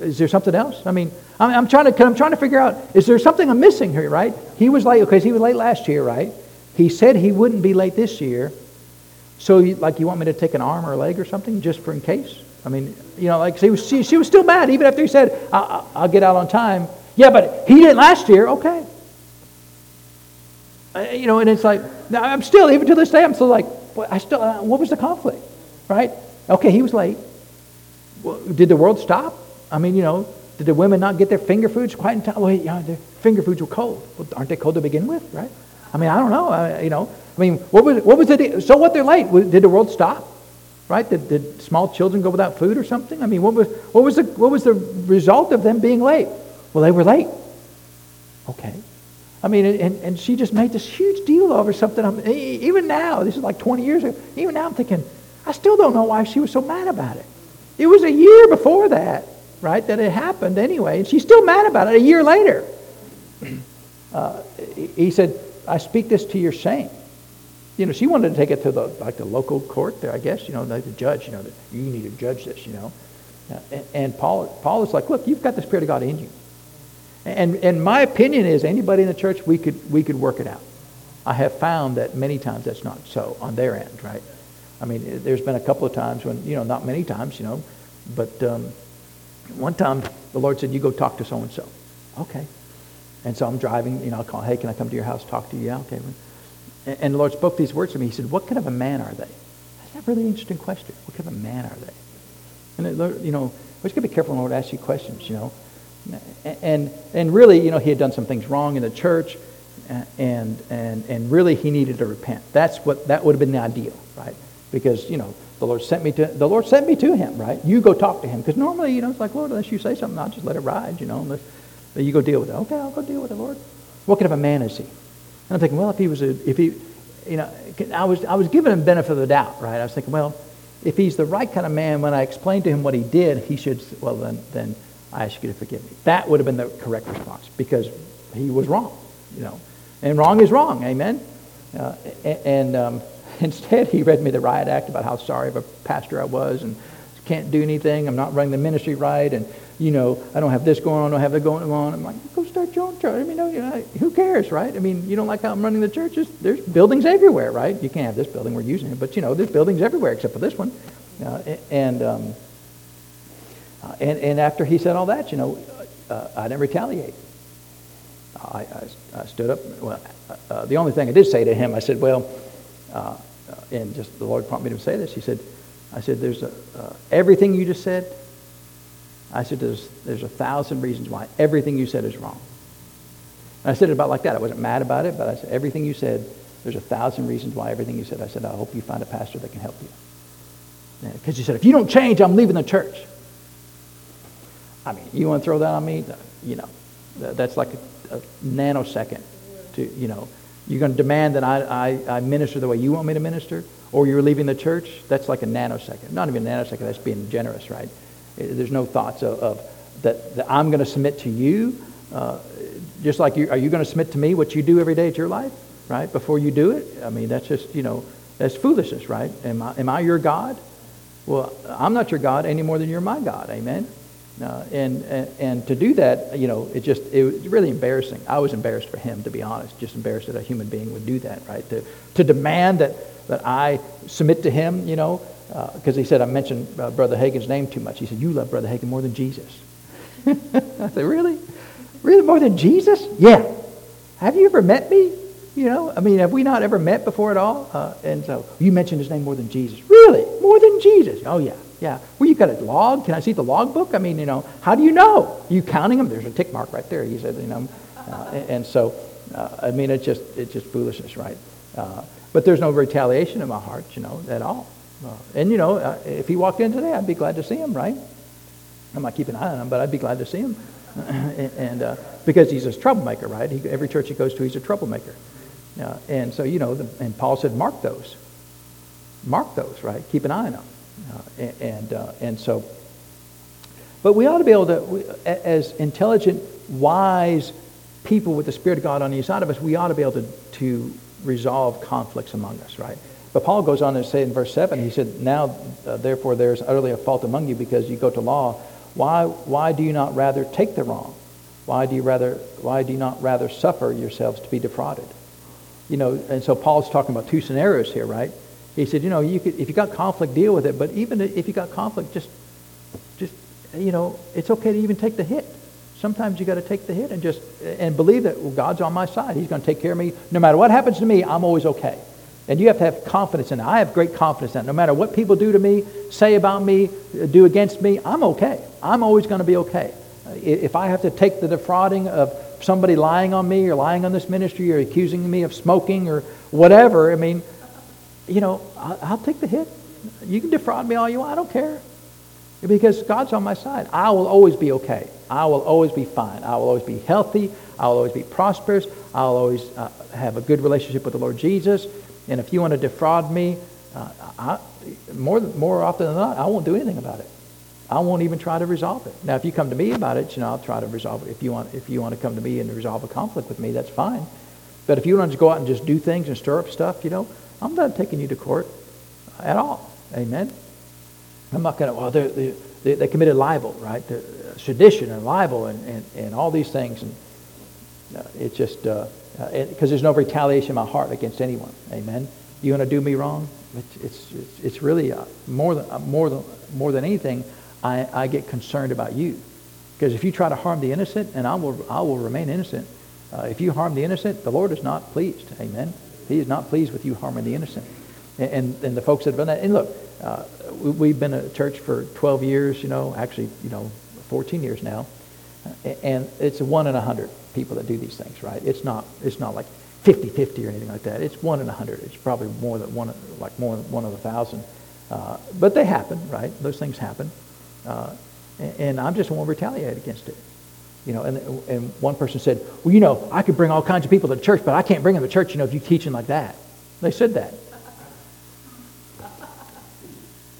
Is there something else? I mean, I'm, I'm trying to I'm trying to figure out is there something I'm missing here, right? He was late because he was late last year, right? He said he wouldn't be late this year. So, you, like, you want me to take an arm or a leg or something just for in case? I mean, you know, like she was, she, she was still mad even after he said, I'll, I'll get out on time. Yeah, but he didn't last year. Okay. Uh, you know, and it's like, I'm still, even to this day, I'm still like, I still, uh, what was the conflict? Right? Okay, he was late. Well, did the world stop? I mean, you know, did the women not get their finger foods quite in time? Well, you know, their finger foods were cold. Well, aren't they cold to begin with, right? I mean, I don't know. I, you know, I mean, what was what was the so what? They're late. Did the world stop? Right? Did, did small children go without food or something? I mean, what was what was the what was the result of them being late? Well, they were late. Okay. I mean, and, and she just made this huge deal over something. I'm, even now, this is like 20 years ago. Even now, I'm thinking, I still don't know why she was so mad about it. It was a year before that right? That it happened anyway. And she's still mad about it a year later. [CLEARS THROAT] Uh, he said, I speak this to your shame. You know, she wanted to take it to the like the local court there, I guess, you know, like the judge, you know, that you need to judge this, you know. Uh, and, and Paul, Paul is like, look, you've got the Spirit of God in you. And, and my opinion is anybody in the church, we could, we could work it out. I have found that many times that's not so on their end, right? I mean, there's been a couple of times when, you know, not many times, you know, but um, one time, the Lord said, you go talk to so-and-so. Okay. And so I'm driving, you know, I'll call, hey, can I come to your house, talk to you? Yeah, okay. And the Lord spoke these words to me. He said, what kind of a man are they? That's a really interesting question. What kind of a man are they? And, it, you know, we just got to be careful when the Lord asks you questions, you know. And, and really, you know, he had done some things wrong in the church, and, and, and really he needed to repent. That's what, that would have been the ideal, right? Because, you know, the Lord sent me to the Lord sent me to him, right? You go talk to him. Because normally, you know, it's like, Lord, unless you say something, I'll just let it ride, you know, unless you go deal with it. Okay, I'll go deal with it, Lord. What kind of a man is he? And I'm thinking, well, if he was a, if he, you know, I was, I was giving him benefit of the doubt, right? I was thinking, well, if he's the right kind of man, when I explained to him what he did, he should, well, then, then I ask you to forgive me. That would have been the correct response because he was wrong, you know. And wrong is wrong, amen? Uh, and, um, [LAUGHS] Instead, he read me the riot act about how sorry of a pastor I was and can't do anything. I'm not running the ministry right. And, you know, I don't have this going on. I don't have that going on. I'm like, go start your own church. I mean, no, you know, who cares, right? I mean, you don't like how I'm running the churches? There's buildings everywhere, right? You can't have this building. We're using it. But, you know, there's buildings everywhere except for this one. Uh, and, um, uh, and, and after he said all that, you know, uh, I didn't retaliate. I, I, I stood up. Well, uh, uh, the only thing I did say to him, I said, well, uh, and just the Lord prompted me to say this. He said, I said, there's a, everything you just said, I said, there's, there's a thousand reasons why everything you said is wrong. And I said it about like that. I wasn't mad about it, but I said, everything you said, there's a thousand reasons why everything you said. I said, I hope you find a pastor that can help you. Because you said, if you don't change, I'm leaving the church. I mean, you want to throw that on me? You know, that's like a, a nanosecond to, you know, you're going to demand that I, I, I minister the way you want me to minister, or you're leaving the church, that's like a nanosecond. Not even a nanosecond, that's being generous, right? There's no thoughts of, of that, that, I'm going to submit to you. Uh, just like you, are you going to submit to me what you do every day of your life, right? Before you do it? I mean, that's just, you know, that's foolishness, right? Am I, am I your God? Well, I'm not your God any more than you're my God. Amen. Uh, and, and and to do that, you know, it just it was really embarrassing. I was embarrassed for him, to be honest. Just embarrassed that a human being would do that, right? To to demand that that I submit to him, you know, because uh, he said I mentioned uh, Brother Hagin's name too much. He said you love Brother Hagin more than Jesus. [LAUGHS] I said, really, really more than Jesus? Yeah. Have you ever met me? You know, I mean, have we not ever met before at all? Uh, and so you mentioned his name more than Jesus. Really? More than Jesus? Oh, yeah. Yeah. Well, you got a log. Can I see the log book? I mean, you know, how do you know? Are you counting them? There's a tick mark right there. He said, you know, uh, and, and, so, uh, I mean, it's just, it's just foolishness, right? Uh, but there's no retaliation in my heart, you know, at all. Uh, and, you know, uh, if he walked in today, I'd be glad to see him, right? I might keep an eye on him, but I'd be glad to see him. [LAUGHS] and uh, because he's a troublemaker, right? He, every church he goes to, he's a troublemaker. and so, you know, the, and Paul said, mark those. Mark those, right? Keep an eye on them. Uh, and, uh, and so, but we ought to be able to, as intelligent, wise people with the Spirit of God on the inside of us, we ought to be able to, to resolve conflicts among us, right? But Paul goes on to say in verse 7, he said, Now, uh, therefore, there's utterly a fault among you because you go to law. Why, why do you not rather take the wrong? Why do you rather, why do you not rather suffer yourselves to be defrauded? You know, and so Paul's talking about two scenarios here, right? He said, you know, you could, if you got conflict, deal with it. But even if you got conflict, just, just, you know, it's okay to even take the hit. Sometimes you got to take the hit and just and believe that well, God's on my side. He's going to take care of me. No matter what happens to me, I'm always okay. And you have to have confidence in that. I have great confidence in that. No matter what people do to me, say about me, do against me, I'm okay. I'm always going to be okay. If I have to take the defrauding of somebody lying on me or lying on this ministry or accusing me of smoking or whatever, I mean, you know, I'll, I'll take the hit. You can defraud me all you want. I don't care. Because God's on my side. I will always be okay. I will always be fine. I will always be healthy. I will always be prosperous. I'll always uh, have a good relationship with the Lord Jesus. And if you want to defraud me, uh, I, more, more often than not, I won't do anything about it. I won't even try to resolve it. Now, if you come to me about it, you know, I'll try to resolve it. If you want, if you want to come to me and resolve a conflict with me, that's fine. But if you want to go out and just do things and stir up stuff, you know, I'm not taking you to court at all. Amen. I'm not going to, well, they, they, they committed libel, right? The, uh, sedition and libel and, and, and all these things. And uh, it's just, because uh, there's no retaliation in my heart against anyone. Amen. You want to do me wrong? It's, it's, it's, really uh, more, than, uh, more, than, more than anything, I, I get concerned about you. Because if you try to harm the innocent, and I will, I will remain innocent, uh, if you harm the innocent, the Lord is not pleased. Amen. He is not pleased with you harming the innocent. And, and, and the folks that have done that, and look, uh, we, have been a church for 12 years, you know, actually, you know, 14 years now. And it's one in a hundred people that do these things, right? It's not, it's not like 50-50 or anything like that. It's one in a hundred. It's probably more than one, like more than one of a thousand. Uh, but they happen, right? Those things happen. Uh, and, and I just won't retaliate against it. You know, and, and one person said, well, you know, I could bring all kinds of people to the church, but I can't bring them to church, you know, if you teaching like that. They said that. [LAUGHS]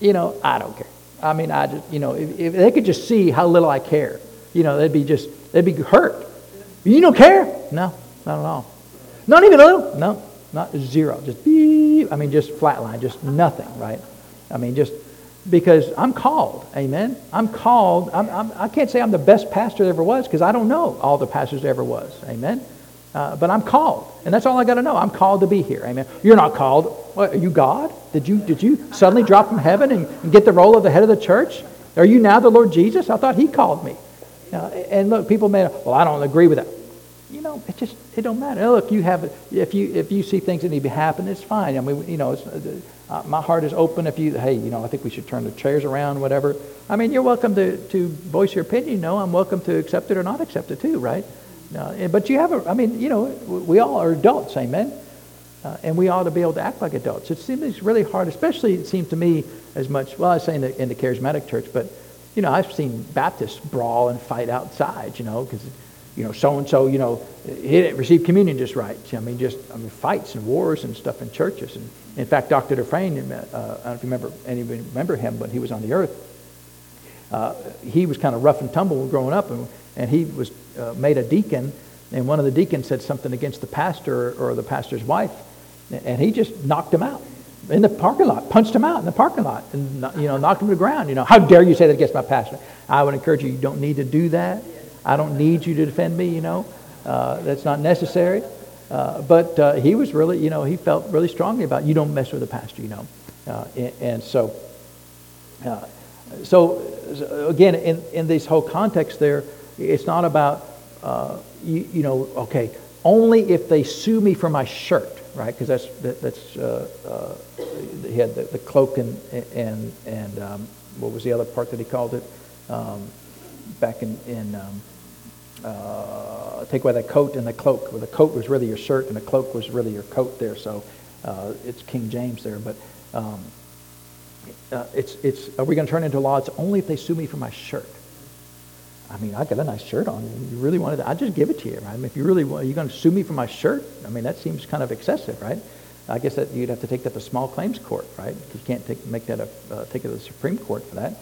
You know, I don't care. I mean, I just, you know, if, if they could just see how little I care, you know, they'd be just, they'd be hurt. You don't care? No, not at all. Not even a little? No, not zero. Just beep. I mean, just flatline, just nothing, right? I mean, just because I'm called. Amen. I'm called. I'm, I'm, I can not say I'm the best pastor there ever was because I don't know all the pastors there ever was. Amen. Uh, but I'm called, and that's all I got to know. I'm called to be here. Amen. You're not called. What, are you God? Did you did you suddenly drop from heaven and, and, get the role of the head of the church? Are you now the Lord Jesus? I thought He called me. Uh, and look, people may. Well, I don't agree with that. You know, it just it don't matter. Look, you have if you if you see things that need to happen, it's fine. I mean, you know, it's, uh, my heart is open if you, hey, you know, I think we should turn the chairs around, whatever. I mean, you're welcome to, to voice your opinion. You know, I'm welcome to accept it or not accept it too, right? Uh, but you have a, I mean, you know, we all are adults, amen? Uh, and we ought to be able to act like adults. It seems really hard, especially it seems to me as much, well, I saying in the, in the charismatic church, but, you know, I've seen Baptists brawl and fight outside, you know, because you know, so and so, you know, he didn't receive communion just right. I mean, just I mean, fights and wars and stuff in churches. And in fact, Dr. Dufresne, uh, I don't know if you remember anybody remember him, but he was on the earth. Uh, he was kind of rough and tumble growing up, and, and he was uh, made a deacon. And one of the deacons said something against the pastor or the pastor's wife, and he just knocked him out. In the parking lot, punched him out in the parking lot, and you know, knocked him to the ground. You know, how dare you say that against my pastor? I would encourage you, you don't need to do that. I don't need you to defend me. You know, uh, that's not necessary. Uh, but uh, he was really, you know, he felt really strongly about you don't mess with the pastor. You know, uh, and, and, so, uh, so again, in in this whole context, there, it's not about uh, you, you know, okay, only if they sue me for my shirt right? Because that's that, that's uh, uh, he had the, the, cloak and and and um, what was the other part that he called it um, back in in um, uh, take away that coat and the cloak. Where the coat was really your shirt and the cloak was really your coat there. So uh, it's King James there, but. Um, uh, it's, it's, are we going to turn into law? It's only if they sue me for my shirt. I mean, I got a nice shirt on. You really wanted to, I'd just give it to you, right? I mean, if you really want, you going to sue me for my shirt? I mean, that seems kind of excessive, right? I guess that you'd have to take that to small claims court, right? You can't take, make that a, uh, take it to the Supreme Court for that.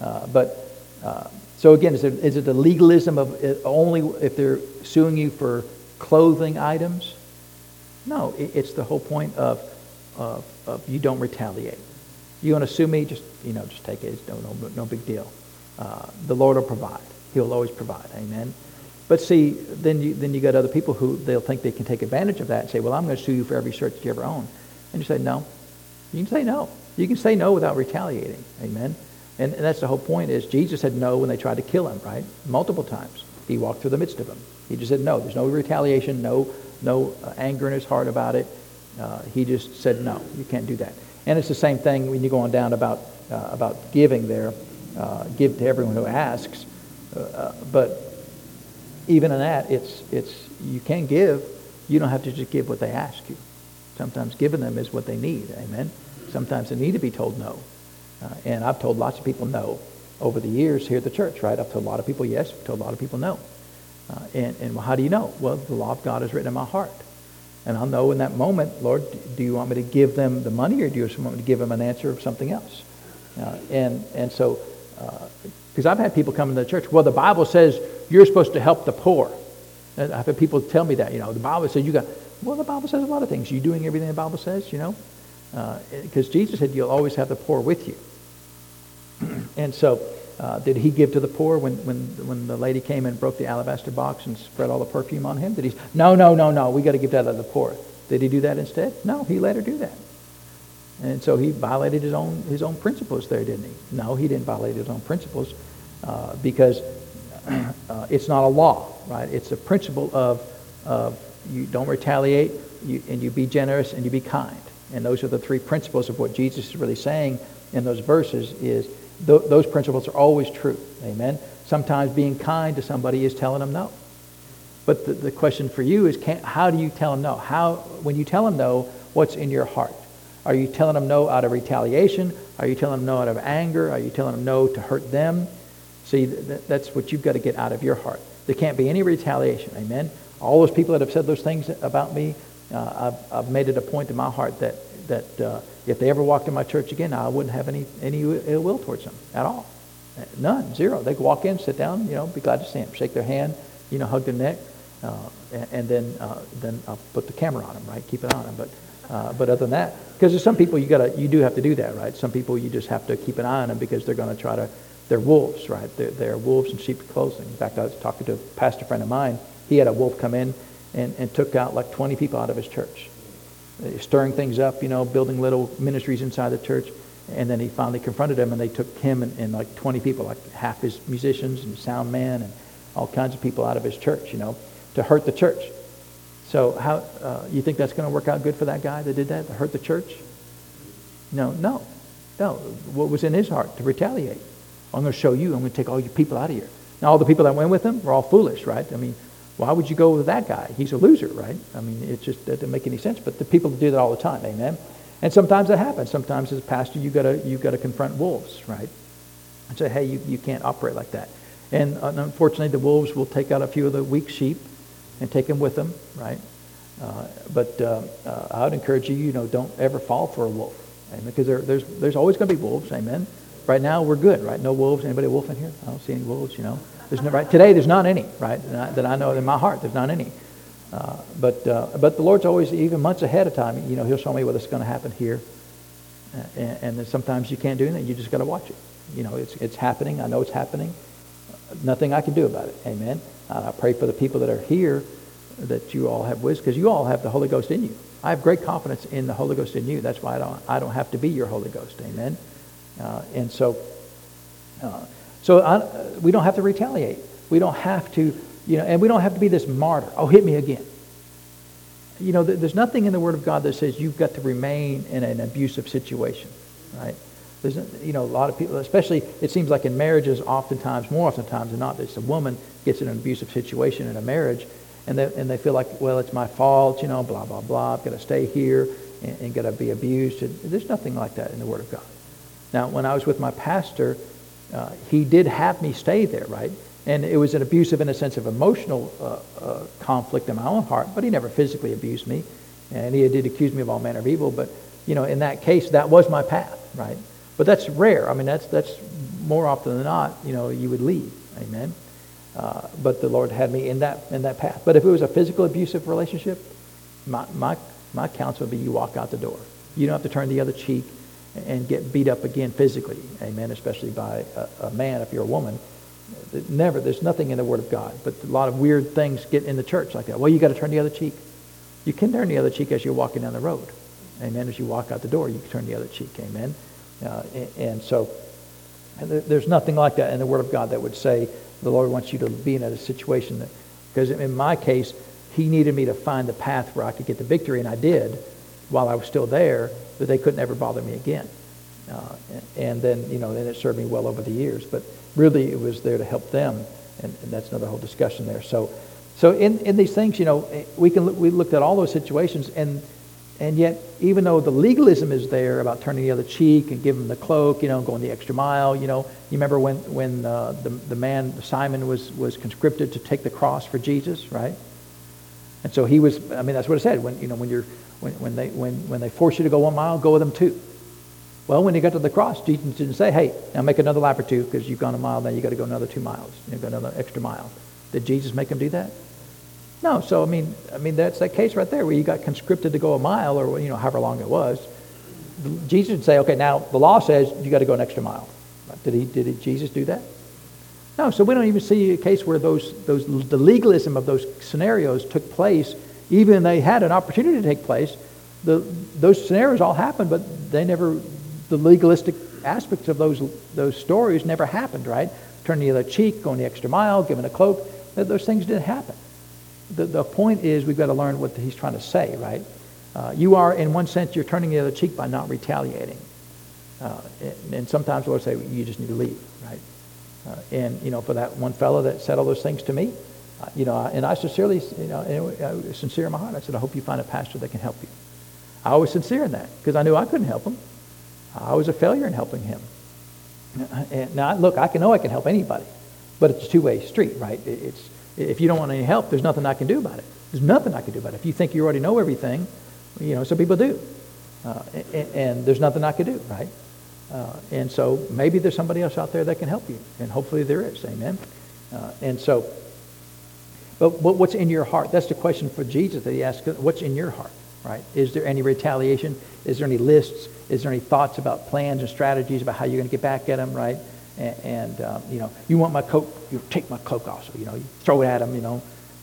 Uh, but, uh, so again, is it, is it the legalism of it only if they're suing you for clothing items? No, it, it's the whole point of, of, of you don't retaliate. You want to sue me? Just, you know, just take it. It's no, no, no big deal. Uh, the Lord will provide. He'll always provide. Amen. But see, then you, then you got other people who they'll think they can take advantage of that and say, well, I'm going to sue you for every shirt that you ever own. And you say, no. You can say no. You can say no without retaliating. Amen. And, and that's the whole point is Jesus said no when they tried to kill him, right? Multiple times. He walked through the midst of them. He just said no. There's no retaliation, no, no uh, anger in his heart about it. Uh, he just said no. You can't do that. And it's the same thing when you go on down about, uh, about giving there. Uh, give to everyone who asks. Uh, but even in that, it's, it's, you can give. You don't have to just give what they ask you. Sometimes giving them is what they need. Amen. Sometimes they need to be told no. Uh, and I've told lots of people no over the years here at the church, right? I've told a lot of people yes, I've told a lot of people no. Uh, and, and how do you know? Well, the law of God is written in my heart. And I'll know in that moment, Lord, do you want me to give them the money or do you want me to give them an answer of something else? Uh, and, and so because I've had people come into the church, well, the Bible says you're supposed to help the poor. And I've had people tell me that, you know, the Bible says you got, well, the Bible says a lot of things. You doing everything the Bible says, you know? Because uh, Jesus said you'll always have the poor with you. [CLEARS THROAT] and so, uh, did he give to the poor when, when, when the lady came and broke the alabaster box and spread all the perfume on him? Did he? No, no, no, no. We got to give that to the poor. Did he do that instead? No, he let her do that. And so he violated his own, his own principles there, didn't he? No, he didn't violate his own principles uh, because [CLEARS THROAT] uh, it's not a law, right? It's a principle of, of you don't retaliate you, and you be generous and you be kind. And those are the three principles of what Jesus is really saying in those verses is th- those principles are always true. Amen? Sometimes being kind to somebody is telling them no. But the, the question for you is can, how do you tell them no? How, when you tell them no, what's in your heart? Are you telling them no out of retaliation? Are you telling them no out of anger? Are you telling them no to hurt them? See, that's what you've got to get out of your heart. There can't be any retaliation. Amen? All those people that have said those things about me, uh, I've, I've, made it a point in my heart that, that uh, if they ever walked in my church again, I wouldn't have any, any ill will towards them at all. None, zero. They could walk in, sit down, you know, be glad to see them, shake their hand, you know, hug their neck, uh, and, and, then uh, then I'll put the camera on them, right? Keep it on them. But uh, but other than that, because there's some people you gotta, you do have to do that, right? Some people you just have to keep an eye on them because they're going to try to, they're wolves, right? They're, they're wolves in sheep clothing. In fact, I was talking to a pastor friend of mine. He had a wolf come in and, and took out like 20 people out of his church, stirring things up, you know, building little ministries inside the church. And then he finally confronted him, and they took him and, and like 20 people, like half his musicians and sound man and all kinds of people out of his church, you know, to hurt the church. So how uh, you think that's going to work out good for that guy that did that, to hurt the church? No, no, no. What was in his heart to retaliate? I'm going to show you. I'm going to take all your people out of here. Now all the people that went with him were all foolish, right? I mean, why would you go with that guy? He's a loser, right? I mean, it just doesn't make any sense. But the people do that all the time, amen. And sometimes that happens. Sometimes as a pastor, you got to you got to confront wolves, right? And say, hey, you, you can't operate like that. And unfortunately, the wolves will take out a few of the weak sheep and take them with them, right? Uh, but uh, uh, I would encourage you, you know, don't ever fall for a wolf, amen, because there, there's, there's always going to be wolves, amen. Right now, we're good, right? No wolves. Anybody wolf in here? I don't see any wolves, you know. There's no, right? Today, there's not any, right? That I know in my heart, there's not any. Uh, but, uh, but the Lord's always, even months ahead of time, you know, he'll show me what's going to happen here and, and then sometimes you can't do anything. You just got to watch it. You know, it's, it's happening. I know it's happening. Nothing I can do about it. Amen. Uh, I pray for the people that are here that you all have wisdom because you all have the Holy Ghost in you. I have great confidence in the Holy Ghost in you. That's why I don't, I don't have to be your Holy Ghost. Amen. Uh, and so, uh, so I, we don't have to retaliate. We don't have to, you know, and we don't have to be this martyr. Oh, hit me again. You know, there's nothing in the Word of God that says you've got to remain in an abusive situation, right? There's, you know, a lot of people, especially it seems like in marriages, oftentimes, more oftentimes than not, it's a woman gets in an abusive situation in a marriage, and they, and they feel like, well, it's my fault, you know, blah, blah, blah. I've got to stay here and, and got to be abused. And there's nothing like that in the Word of God. Now, when I was with my pastor, uh, he did have me stay there, right? And it was an abusive in a sense of emotional uh, uh, conflict in my own heart, but he never physically abused me. And he did accuse me of all manner of evil, but, you know, in that case, that was my path, right? But that's rare. I mean, that's, that's more often than not, you know, you would leave. Amen. Uh, but the Lord had me in that, in that path. But if it was a physical abusive relationship, my, my, my counsel would be you walk out the door. You don't have to turn the other cheek and get beat up again physically. Amen. Especially by a, a man if you're a woman. Never. There's nothing in the Word of God. But a lot of weird things get in the church like that. Well, you got to turn the other cheek. You can turn the other cheek as you're walking down the road. Amen. As you walk out the door, you can turn the other cheek. Amen. Uh, and, so and there's nothing like that in the Word of God that would say the Lord wants you to be in a situation that, because in my case, He needed me to find the path where I could get the victory, and I did while I was still there, but they couldn't ever bother me again. Uh, and then, you know, then it served me well over the years. But really, it was there to help them, and, and that's another whole discussion there. So, so in, in these things, you know, we can look, we looked at all those situations, and and yet, even though the legalism is there about turning the other cheek and giving them the cloak, you know, going the extra mile, you know, you remember when, when uh, the, the man, Simon, was, was conscripted to take the cross for Jesus, right? And so he was, I mean, that's what it said. When, you know, when, you're, when, when, they, when, when they force you to go one mile, go with them two. Well, when he got to the cross, Jesus didn't say, hey, now make another lap or two because you've gone a mile, now you've got to go another two miles. You've got another extra mile. Did Jesus make him do that? No, so I mean, I mean that's that case right there where you got conscripted to go a mile or you know however long it was. Jesus would say, okay, now the law says you got to go an extra mile. Did he? Did Jesus do that? No. So we don't even see a case where those those the legalism of those scenarios took place, even they had an opportunity to take place. The, those scenarios all happened, but they never. The legalistic aspects of those those stories never happened. Right? Turning the other cheek, going the extra mile, giving a cloak. Those things didn't happen the, the point is we've got to learn what he's trying to say, right? Uh, you are, in one sense, you're turning the other cheek by not retaliating. Uh, and, sometimes we'll say, you just need to leave, right? Uh, and, you know, for that one fellow that said all those things to me, uh, you know, and I sincerely, you know, was sincere in my heart. I said, I hope you find a pastor that can help you. I was sincere in that because I knew I couldn't help him. I was a failure in helping him. And now, look, I can know I can help anybody, but it's a two-way street, right? It's, if you don't want any help, there's nothing I can do about it. There's nothing I can do about it. If you think you already know everything, you know, some people do. Uh, and, and, there's nothing I can do, right? Uh, and so maybe there's somebody else out there that can help you. And hopefully there is. Amen. Uh, and so, but, but what's in your heart? That's the question for Jesus that he asked. What's in your heart, right? Is there any retaliation? Is there any lists? Is there any thoughts about plans and strategies about how you're going to get back at them, right? And, and um, you know, you want my coat, you take my cloak off. So, you know, you throw it at them, you know.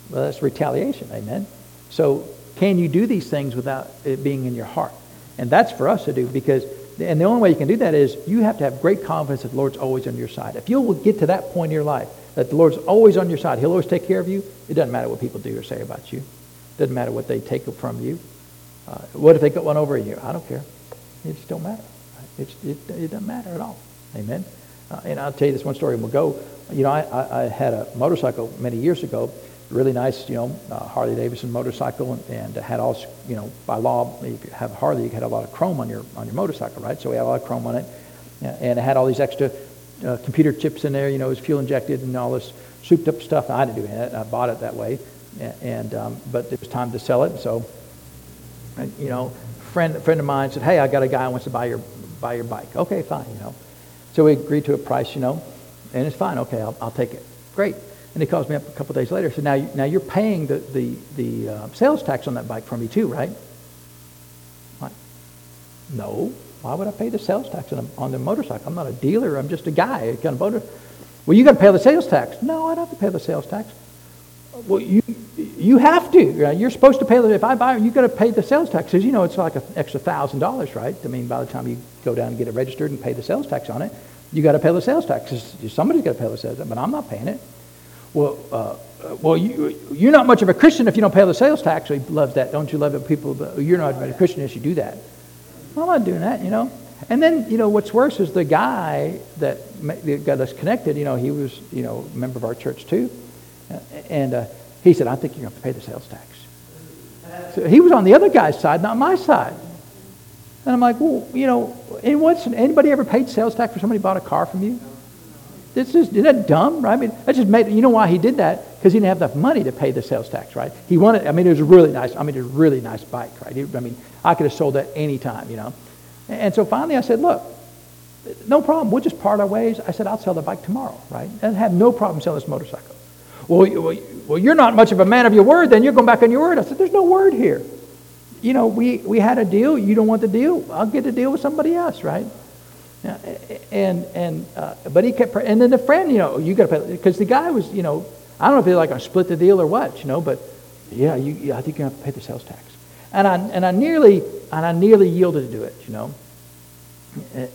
Well, that's retaliation, amen? So can you do these things without it being in your heart? And that's for us to do because, and the only way you can do that is you have to have great confidence that the Lord's always on your side. If you'll get to that point in your life, that the Lord's always on your side, He'll always take care of you, it doesn't matter what people do or say about you. It doesn't matter what they take from you. Uh, what if they got one over you? I don't care. It just don't matter. It, it, it doesn't matter at all. Amen. Uh, and I'll tell you this one story we'll go. You know, I, I, had a motorcycle many years ago, really nice, you know, uh, Harley Davidson motorcycle, and, and had all, you know, by law, you have Harley, you had a lot of chrome on your on your motorcycle, right? So we had a lot of chrome on it, and it had all these extra uh, computer chips in there, you know, it was fuel injected and all this souped up stuff. I didn't do it. I bought it that way, and um, but it was time to sell it, so, you know, friend friend of mine said, hey, I got a guy who wants to buy your buy your bike. Okay, fine, you know. So we agreed to a price, you know, and it's fine. Okay, I'll, I'll take it. Great. And he calls me up a couple days later. So now, you, now you're paying the, the, the uh, sales tax on that bike for me too, right? What? No. Why would I pay the sales tax on, a, on the motorcycle? I'm not a dealer. I'm just a guy. I of motor. Well, you got to pay the sales tax. No, I don't have to pay the sales tax. Well, you you have to. Right? You're supposed to pay the. If I buy, you got to pay the sales tax because you know it's like an extra thousand dollars, right? I mean, by the time you go down and get it registered and pay the sales tax on it, you got to pay the sales tax. Somebody's got to pay the sales tax, but I'm not paying it. Well, uh, well, you, you're not much of a Christian if you don't pay the sales tax. He loves that. Don't you love it? People, you're not a Christian if you do that. Well, I'm not doing that, you know. And then, you know, what's worse is the guy that got us connected, you know, he was, you know, a member of our church too. And uh, he said, I think you're going to pay the sales tax. So he was on the other guy's side, not my side. And I'm like, well, you know, anybody ever paid sales tax for somebody bought a car from you? This is, isn't that dumb, right? I mean, that just made, you know why he did that? Because he didn't have enough money to pay the sales tax, right? He wanted, I mean, it was a really nice, I mean, it was a really nice bike, right? I mean, I could have sold that any time, you know. And so finally I said, look, no problem. We'll just part our ways. I said, I'll sell the bike tomorrow, right? And have no problem selling this motorcycle. Well, well, you're not much of a man of your word, then you're going back on your word. I said, there's no word here. You know, we, we had a deal. You don't want the deal. I'll get a deal with somebody else, right? And, and, uh, but he kept, and then the friend, you know, you got to pay, because the guy was, you know, I don't know if they're like to split the deal or what, you know, but yeah, you, yeah, I think you have to pay the sales tax. And I, and I nearly, and I nearly yielded to it, you know.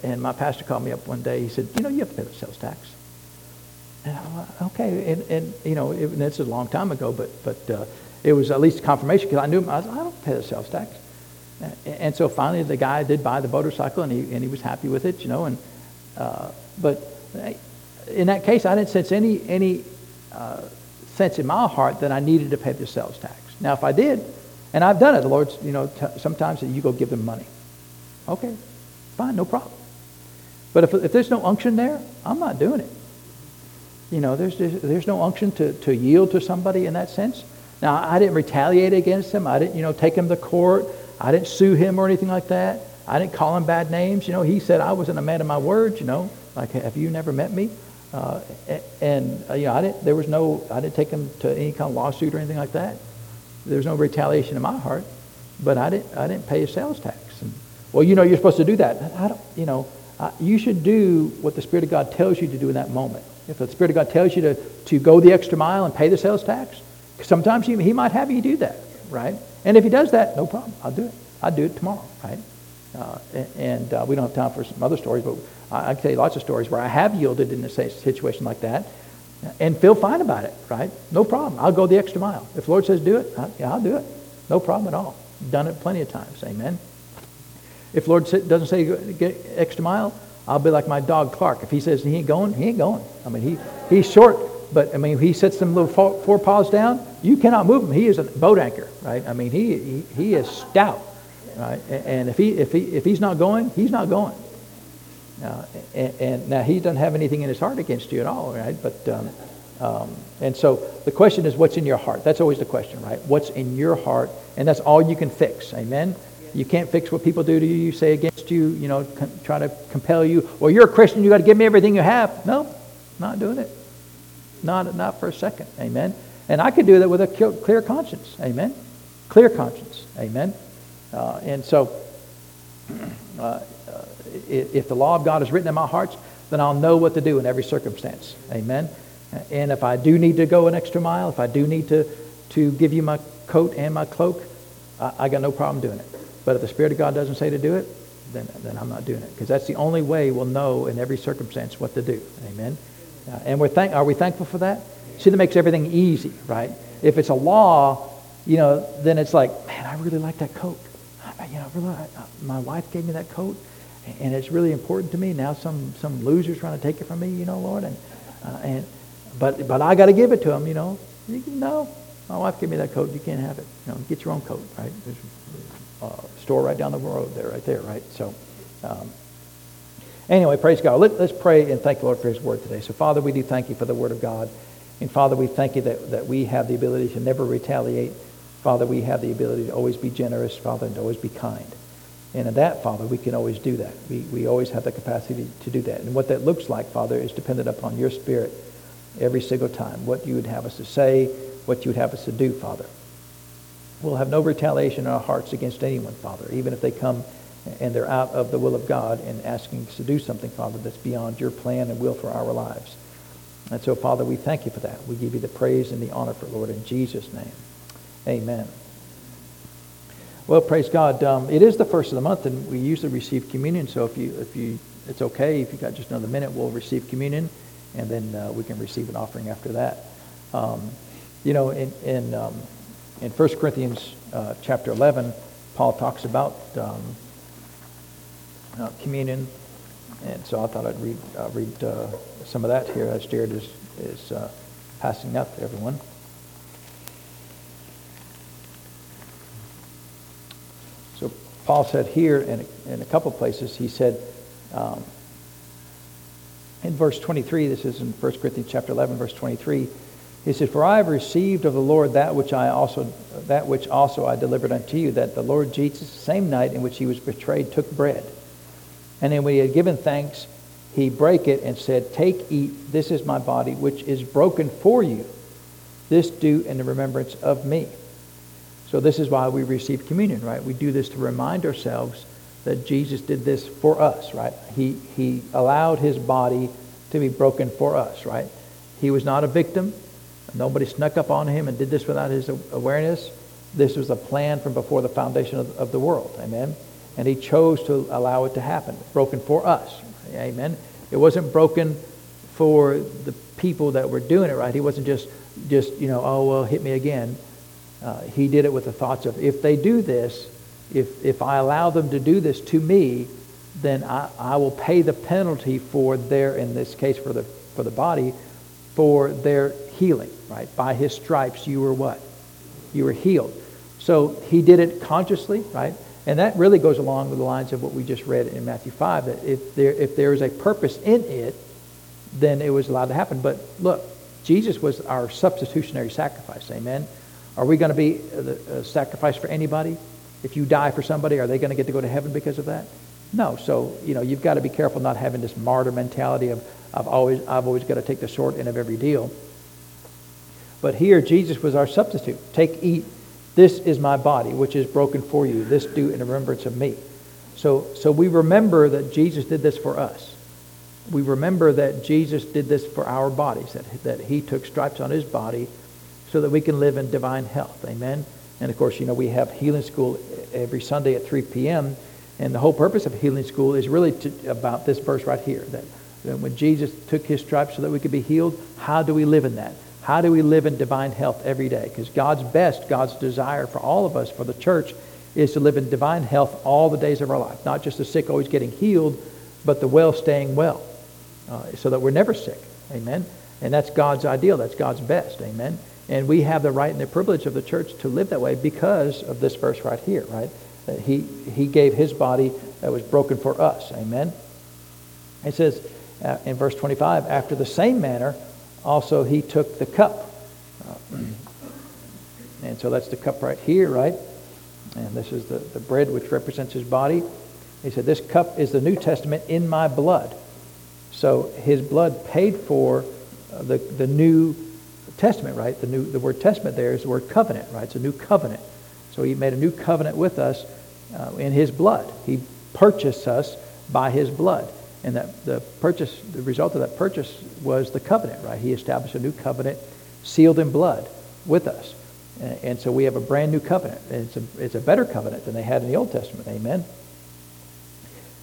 And my pastor called me up one day. He said, you know, you have to pay the sales tax. And I okay. And, and you know, it, and this is a long time ago, but, but uh, it was at least confirmation because I knew I, was, I don't pay the sales tax. And so finally the guy did buy the motorcycle and he, and he was happy with it, you know. And, uh, but in that case, I didn't sense any, any uh, sense in my heart that I needed to pay the sales tax. Now, if I did, and I've done it. The Lord's, you know, t- sometimes you go give them money. Okay, fine, no problem. But if, if there's no unction there, I'm not doing it. You know, there's, there's no unction to, to yield to somebody in that sense. Now, I didn't retaliate against him. I didn't, you know, take him to court. I didn't sue him or anything like that. I didn't call him bad names. You know, he said I wasn't a man of my word. You know, like, have you never met me? Uh, and, uh, you know, I didn't, there was no, I didn't take him to any kind of lawsuit or anything like that. There's no retaliation in my heart, but I didn't, I didn't pay a sales tax. And, well, you know, you're supposed to do that. I don't, you know, uh, you should do what the Spirit of God tells you to do in that moment. If the Spirit of God tells you to, to go the extra mile and pay the sales tax, sometimes he, he might have you do that, right? And if he does that, no problem. I'll do it. I'll do it tomorrow, right? Uh, and uh, we don't have time for some other stories, but I, I can tell you lots of stories where I have yielded in a situation like that and feel fine about it, right? No problem. I'll go the extra mile. If the Lord says do it, I, yeah, I'll do it. No problem at all. Done it plenty of times. Amen. If Lord doesn't say get extra mile, I'll be like my dog Clark. If he says he ain't going, he ain't going. I mean, he, he's short, but I mean, he sets them little four, four paws down. You cannot move him. He is a boat anchor, right? I mean, he, he, he is stout, right? And if he if he if he's not going, he's not going. Uh, and, and, now he doesn't have anything in his heart against you at all, right? But um, um, and so the question is, what's in your heart? That's always the question, right? What's in your heart, and that's all you can fix. Amen. You can't fix what people do to you, you say against you, you know, try to compel you. Well, you're a Christian, you got to give me everything you have. No, not doing it. Not not for a second. Amen. And I could do that with a clear conscience. Amen. Clear conscience. Amen. Uh, and so. [CLEARS THROAT] Uh, if the law of God is written in my heart, then I'll know what to do in every circumstance. Amen. And if I do need to go an extra mile, if I do need to, to give you my coat and my cloak, I, I got no problem doing it. But if the Spirit of God doesn't say to do it, then, then I'm not doing it. Because that's the only way we'll know in every circumstance what to do. Amen. Uh, and we're thank, are we thankful for that? See, that makes everything easy, right? If it's a law, you know, then it's like, man, I really like that coat. I, you know, really, I, my wife gave me that coat and it's really important to me. Now some some loser's trying to take it from me, you know, Lord, and uh, and but but I got to give it to him, you know. You no, my wife gave me that coat. You can't have it. You know, get your own coat, right? A store right down the road there, right there, right. So. Um, anyway, praise God. Let, us pray and thank the Lord for His Word today. So, Father, we do thank you for the Word of God. And, Father, we thank you that, that we have the ability to never retaliate. Father, we have the ability to always be generous, Father, and to always be kind. And in that, Father, we can always do that. We, we always have the capacity to do that. And what that looks like, Father, is dependent upon your Spirit every single time. What you would have us to say, what you would have us to do, Father. We'll have no retaliation in our hearts against anyone, Father, even if they come and they're out of the will of God and asking us to do something, Father, that's beyond your plan and will for our lives. And so, Father, we thank you for that. We give you the praise and the honor for it, Lord, in Jesus' name. Amen. Well, praise God. Um, it is the first of the month, and we usually receive communion. So if you, if you, it's okay. If you got just another minute, we'll receive communion, and then uh, we can receive an offering after that. Um, you know, in in um, in 1 Corinthians uh, chapter 11, Paul talks about um, uh, communion, and so I thought I'd read uh, read some of that here as Jared is is uh, passing to everyone. So Paul said here in a, in a couple places, he said um, in verse 23, this is in 1 Corinthians chapter 11, verse 23, he said, For I have received of the Lord that which I also that which also I delivered unto you, that the Lord Jesus, the same night in which he was betrayed, took bread. And then when he had given thanks, he brake it and said, Take, eat, this is my body, which is broken for you. This do in the remembrance of me. So this is why we receive communion, right? We do this to remind ourselves that Jesus did this for us, right? He, he allowed his body to be broken for us, right? He was not a victim. Nobody snuck up on him and did this without his awareness. This was a plan from before the foundation of, of the world, amen? And he chose to allow it to happen, broken for us, amen? It wasn't broken for the people that were doing it, right? He wasn't just, just you know, oh, well, hit me again. Uh, he did it with the thoughts of if they do this, if, if I allow them to do this to me, then I, I will pay the penalty for their, in this case for the, for the body, for their healing, right? By his stripes you were what? You were healed. So he did it consciously, right? And that really goes along with the lines of what we just read in Matthew 5, that if there, if there is a purpose in it, then it was allowed to happen. But look, Jesus was our substitutionary sacrifice, amen? Are we going to be a, sacrifice for anybody? If you die for somebody, are they going to get to go to heaven because of that? No. So, you know, you've got to be careful not having this martyr mentality of I've always, I've always got to take the short end of every deal. But here, Jesus was our substitute. Take, eat. This is my body, which is broken for you. This do in remembrance of me. So, so we remember that Jesus did this for us. We remember that Jesus did this for our bodies, that, that he took stripes on his body so that we can live in divine health. Amen? And of course, you know, we have healing school every Sunday at 3 p.m. And the whole purpose of healing school is really to, about this verse right here that, that when Jesus took his stripes so that we could be healed, how do we live in that? How do we live in divine health every day? Because God's best, God's desire for all of us, for the church, is to live in divine health all the days of our life. Not just the sick always getting healed, but the well staying well, uh, so that we're never sick. Amen. And that's God's ideal. That's God's best. Amen. And we have the right and the privilege of the church to live that way because of this verse right here, right? That he, he gave his body that was broken for us. Amen. It says uh, in verse 25, after the same manner, also he took the cup. Uh, and so that's the cup right here, right? And this is the, the bread which represents his body. He said, This cup is the New Testament in my blood. So his blood paid for uh, the, the New Testament, right? The, new, the word testament there is the word covenant, right? It's a new covenant. So he made a new covenant with us uh, in his blood. He purchased us by his blood. And that the purchase, the result of that purchase was the covenant, right? He established a new covenant sealed in blood with us. And, and so we have a brand new covenant. And it's a, it's a better covenant than they had in the Old Testament. Amen.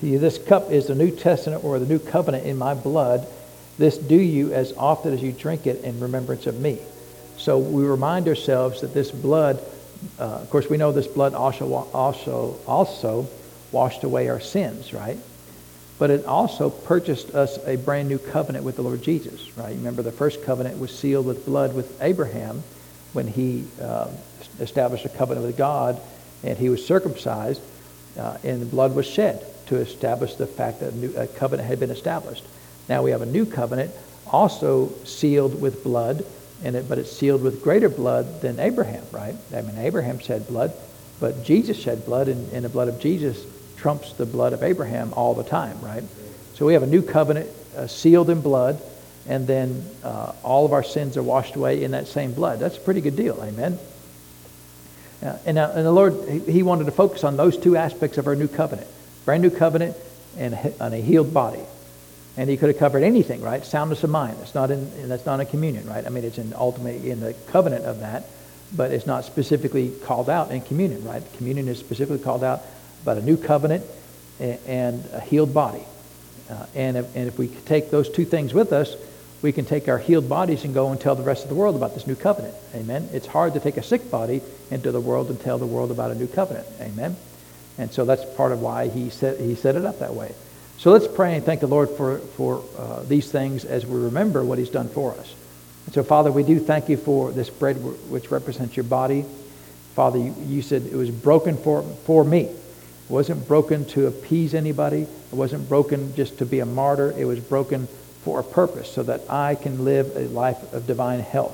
This cup is the New Testament or the new covenant in my blood. This do you as often as you drink it in remembrance of me. So we remind ourselves that this blood, uh, of course, we know this blood also, also, also washed away our sins, right? But it also purchased us a brand new covenant with the Lord Jesus, right? Remember, the first covenant was sealed with blood with Abraham when he uh, established a covenant with God and he was circumcised, uh, and the blood was shed to establish the fact that a, new, a covenant had been established. Now we have a new covenant also sealed with blood, and it, but it's sealed with greater blood than Abraham, right? I mean, Abraham shed blood, but Jesus shed blood, and, and the blood of Jesus trumps the blood of Abraham all the time, right? So we have a new covenant uh, sealed in blood, and then uh, all of our sins are washed away in that same blood. That's a pretty good deal, amen? Uh, and, and the Lord, he, he wanted to focus on those two aspects of our new covenant Brand new covenant and and a healed body. And he could have covered anything, right? Soundness of mind. That's not in that's not in communion, right? I mean, it's in ultimately in the covenant of that, but it's not specifically called out in communion, right? Communion is specifically called out about a new covenant and, a healed body. Uh, and, if, and if we take those two things with us, we can take our healed bodies and go and tell the rest of the world about this new covenant. Amen. It's hard to take a sick body into the world and tell the world about a new covenant. Amen. And so that's part of why he set, he set it up that way. So let's pray and thank the Lord for, for uh, these things as we remember what he's done for us. And so, Father, we do thank you for this bread which represents your body. Father, you, you said it was broken for, for me. It wasn't broken to appease anybody. It wasn't broken just to be a martyr. It was broken for a purpose so that I can live a life of divine health.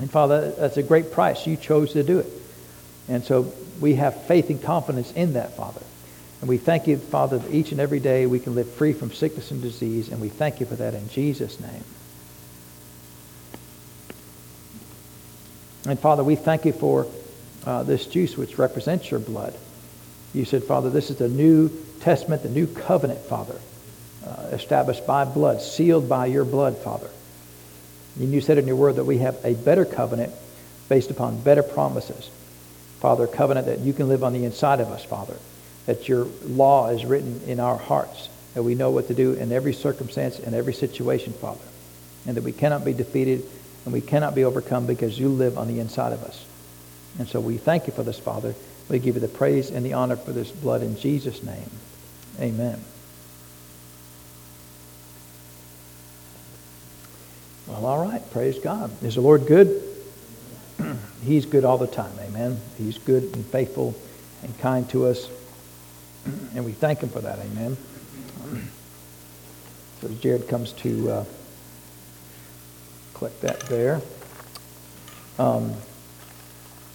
And Father, that's a great price. You chose to do it. And so we have faith and confidence in that, Father. And we thank you, Father, that each and every day we can live free from sickness and disease, and we thank you for that in Jesus' name. And Father, we thank you for uh, this juice which represents your blood. You said, Father, this is the New Testament, the new covenant, Father, uh, established by blood, sealed by your blood, Father. And you said in your word that we have a better covenant based upon better promises. Father, a covenant that you can live on the inside of us, Father that your law is written in our hearts, that we know what to do in every circumstance and every situation, Father, and that we cannot be defeated and we cannot be overcome because you live on the inside of us. And so we thank you for this, Father. We give you the praise and the honor for this blood in Jesus' name. Amen. Well, all right. Praise God. Is the Lord good? [CLEARS THROAT] He's good all the time. Amen. He's good and faithful and kind to us. [CLEARS THROAT] And we thank him for that. Amen. [CLEARS THROAT] So Jared comes to uh, click that there. Um,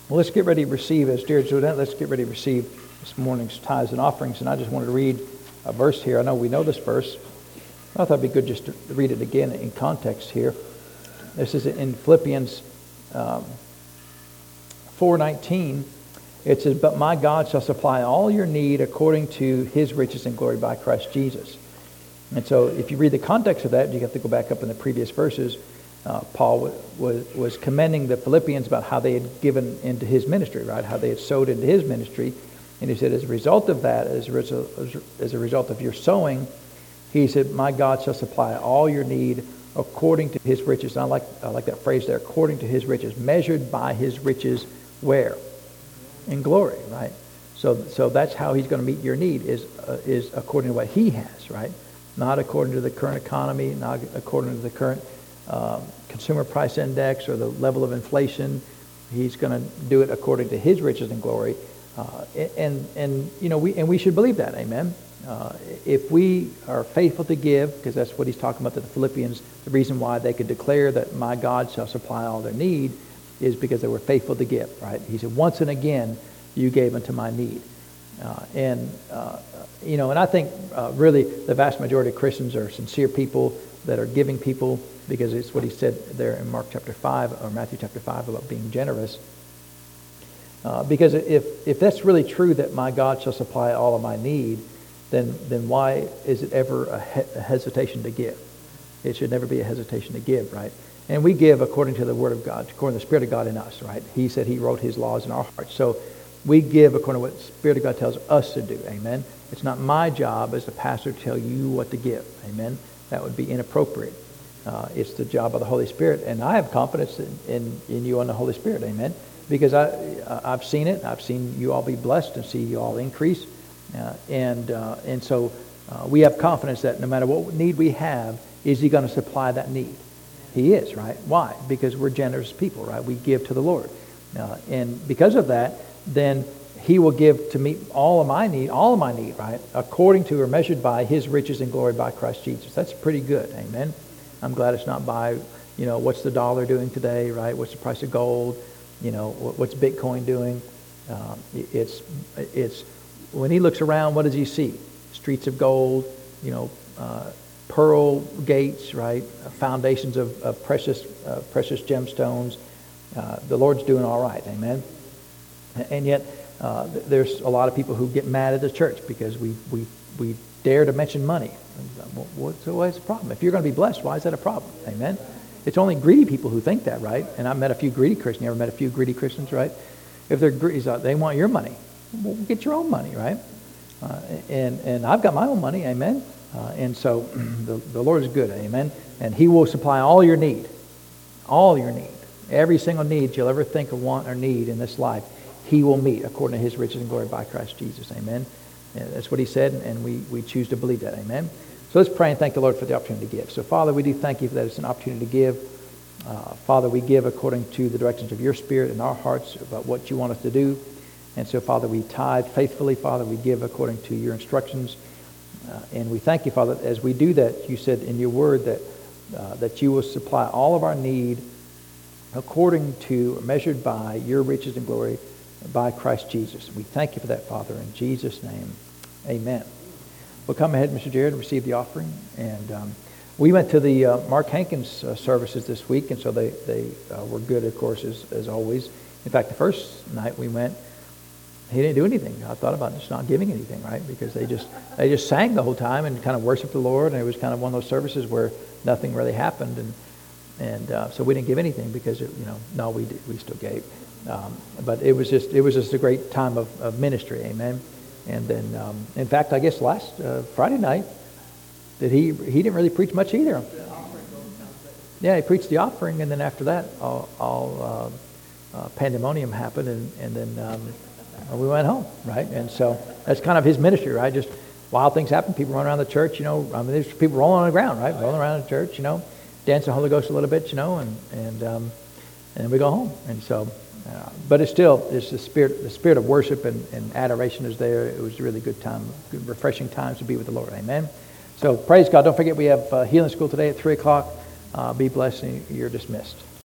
well, let's get ready to receive, as Jared said, let's get ready to receive this morning's tithes and offerings. And I just wanted to read a verse here. I know we know this verse. I thought it'd be good just to read it again in context here. This is in Philippians um, 4.19. It says, But my God shall supply all your need according to his riches and glory by Christ Jesus. And so if you read the context of that, you have to go back up in the previous verses. Uh, Paul was, was commending the Philippians about how they had given into his ministry, right? How they had sowed into his ministry. And he said, as a result of that, as a result, as a result of your sowing, he said, my God shall supply all your need according to his riches. And I like, I like that phrase there, according to his riches, measured by his riches where? in glory, right? So, so that's how he's going to meet your need is, uh, is according to what he has, right? Not according to the current economy, not according to the current um, consumer price index or the level of inflation. He's going to do it according to his riches and glory. Uh, and, and, you know, we, and we should believe that, amen? Uh, if we are faithful to give, because that's what he's talking about to the Philippians, the reason why they could declare that my God shall supply all their need is because they were faithful to give, right? He said, once and again, you gave unto my need. Uh, and, uh, you know, and I think uh, really the vast majority of Christians are sincere people that are giving people because it's what he said there in Mark chapter 5 or Matthew chapter 5 about being generous. Uh, because if, if that's really true that my God shall supply all of my need, then, then why is it ever a, he- a hesitation to give? It should never be a hesitation to give, right? And we give according to the Word of God, according to the Spirit of God in us, right? He said He wrote His laws in our hearts. So we give according to what the Spirit of God tells us to do. Amen. It's not my job as a pastor to tell you what to give. Amen. That would be inappropriate. Uh, it's the job of the Holy Spirit. And I have confidence in, in, in you and the Holy Spirit. Amen. Because I, I've seen it. I've seen you all be blessed and see you all increase. Uh, and, uh, and so uh, we have confidence that no matter what need we have, is He going to supply that need? He is, right? Why? Because we're generous people, right? We give to the Lord. Uh, and because of that, then he will give to meet all of my need, all of my need, right? According to or measured by his riches and glory by Christ Jesus. That's pretty good. Amen. I'm glad it's not by, you know, what's the dollar doing today, right? What's the price of gold? You know, what's Bitcoin doing? Um, it's, it's, when he looks around, what does he see? Streets of gold, you know, uh, pearl gates, right? Foundations of, of precious, uh, precious gemstones. Uh, the Lord's doing all right, amen. And yet, uh, there's a lot of people who get mad at the church because we, we, we dare to mention money. What's the problem? If you're going to be blessed, why is that a problem? Amen? It's only greedy people who think that, right? And I've met a few greedy Christians. You ever met a few greedy Christians, right? If they're greedy, they want your money. Well, get your own money, right? Uh, and, and I've got my own money, amen? Uh, and so [CLEARS THROAT] the, the Lord is good, amen? And He will supply all your need, all your need. Every single need you'll ever think of, want, or need in this life, He will meet according to His riches and glory by Christ Jesus, amen? And that's what He said, and we, we choose to believe that, amen? So let's pray and thank the Lord for the opportunity to give. So, Father, we do thank you for that it's an opportunity to give. Uh, Father, we give according to the directions of your Spirit in our hearts about what you want us to do. And so, Father, we tithe faithfully. Father, we give according to your instructions. Uh, and we thank you, Father, as we do that, you said in your word that, uh, that you will supply all of our need according to, measured by your riches and glory by Christ Jesus. We thank you for that, Father. In Jesus' name, amen. Well, come ahead, Mr. Jared, and receive the offering. And um, we went to the uh, Mark Hankins uh, services this week, and so they, they uh, were good, of course, as, as always. In fact, the first night we went, he didn't do anything. I thought about just not giving anything, right? Because they just they just sang the whole time and kind of worshiped the Lord, and it was kind of one of those services where nothing really happened, and and uh, so we didn't give anything because it, you know no we did, we still gave, um, but it was just it was just a great time of, of ministry, amen. And then um, in fact, I guess last uh, Friday night, that he he didn't really preach much either. Yeah, he preached the offering, and then after that, all, all uh, uh, pandemonium happened, and and then. Um, we went home, right? And so that's kind of his ministry, right? Just wild things happen. People run around the church, you know. I mean, there's people rolling on the ground, right? Rolling around the church, you know, dance the Holy Ghost a little bit, you know, and and um, and we go home. And so, but it's still it's the spirit the spirit of worship and, and adoration is there. It was a really good time, good refreshing times to be with the Lord. Amen. So praise God. Don't forget we have uh, healing school today at three o'clock. Uh, be blessed. And you're dismissed.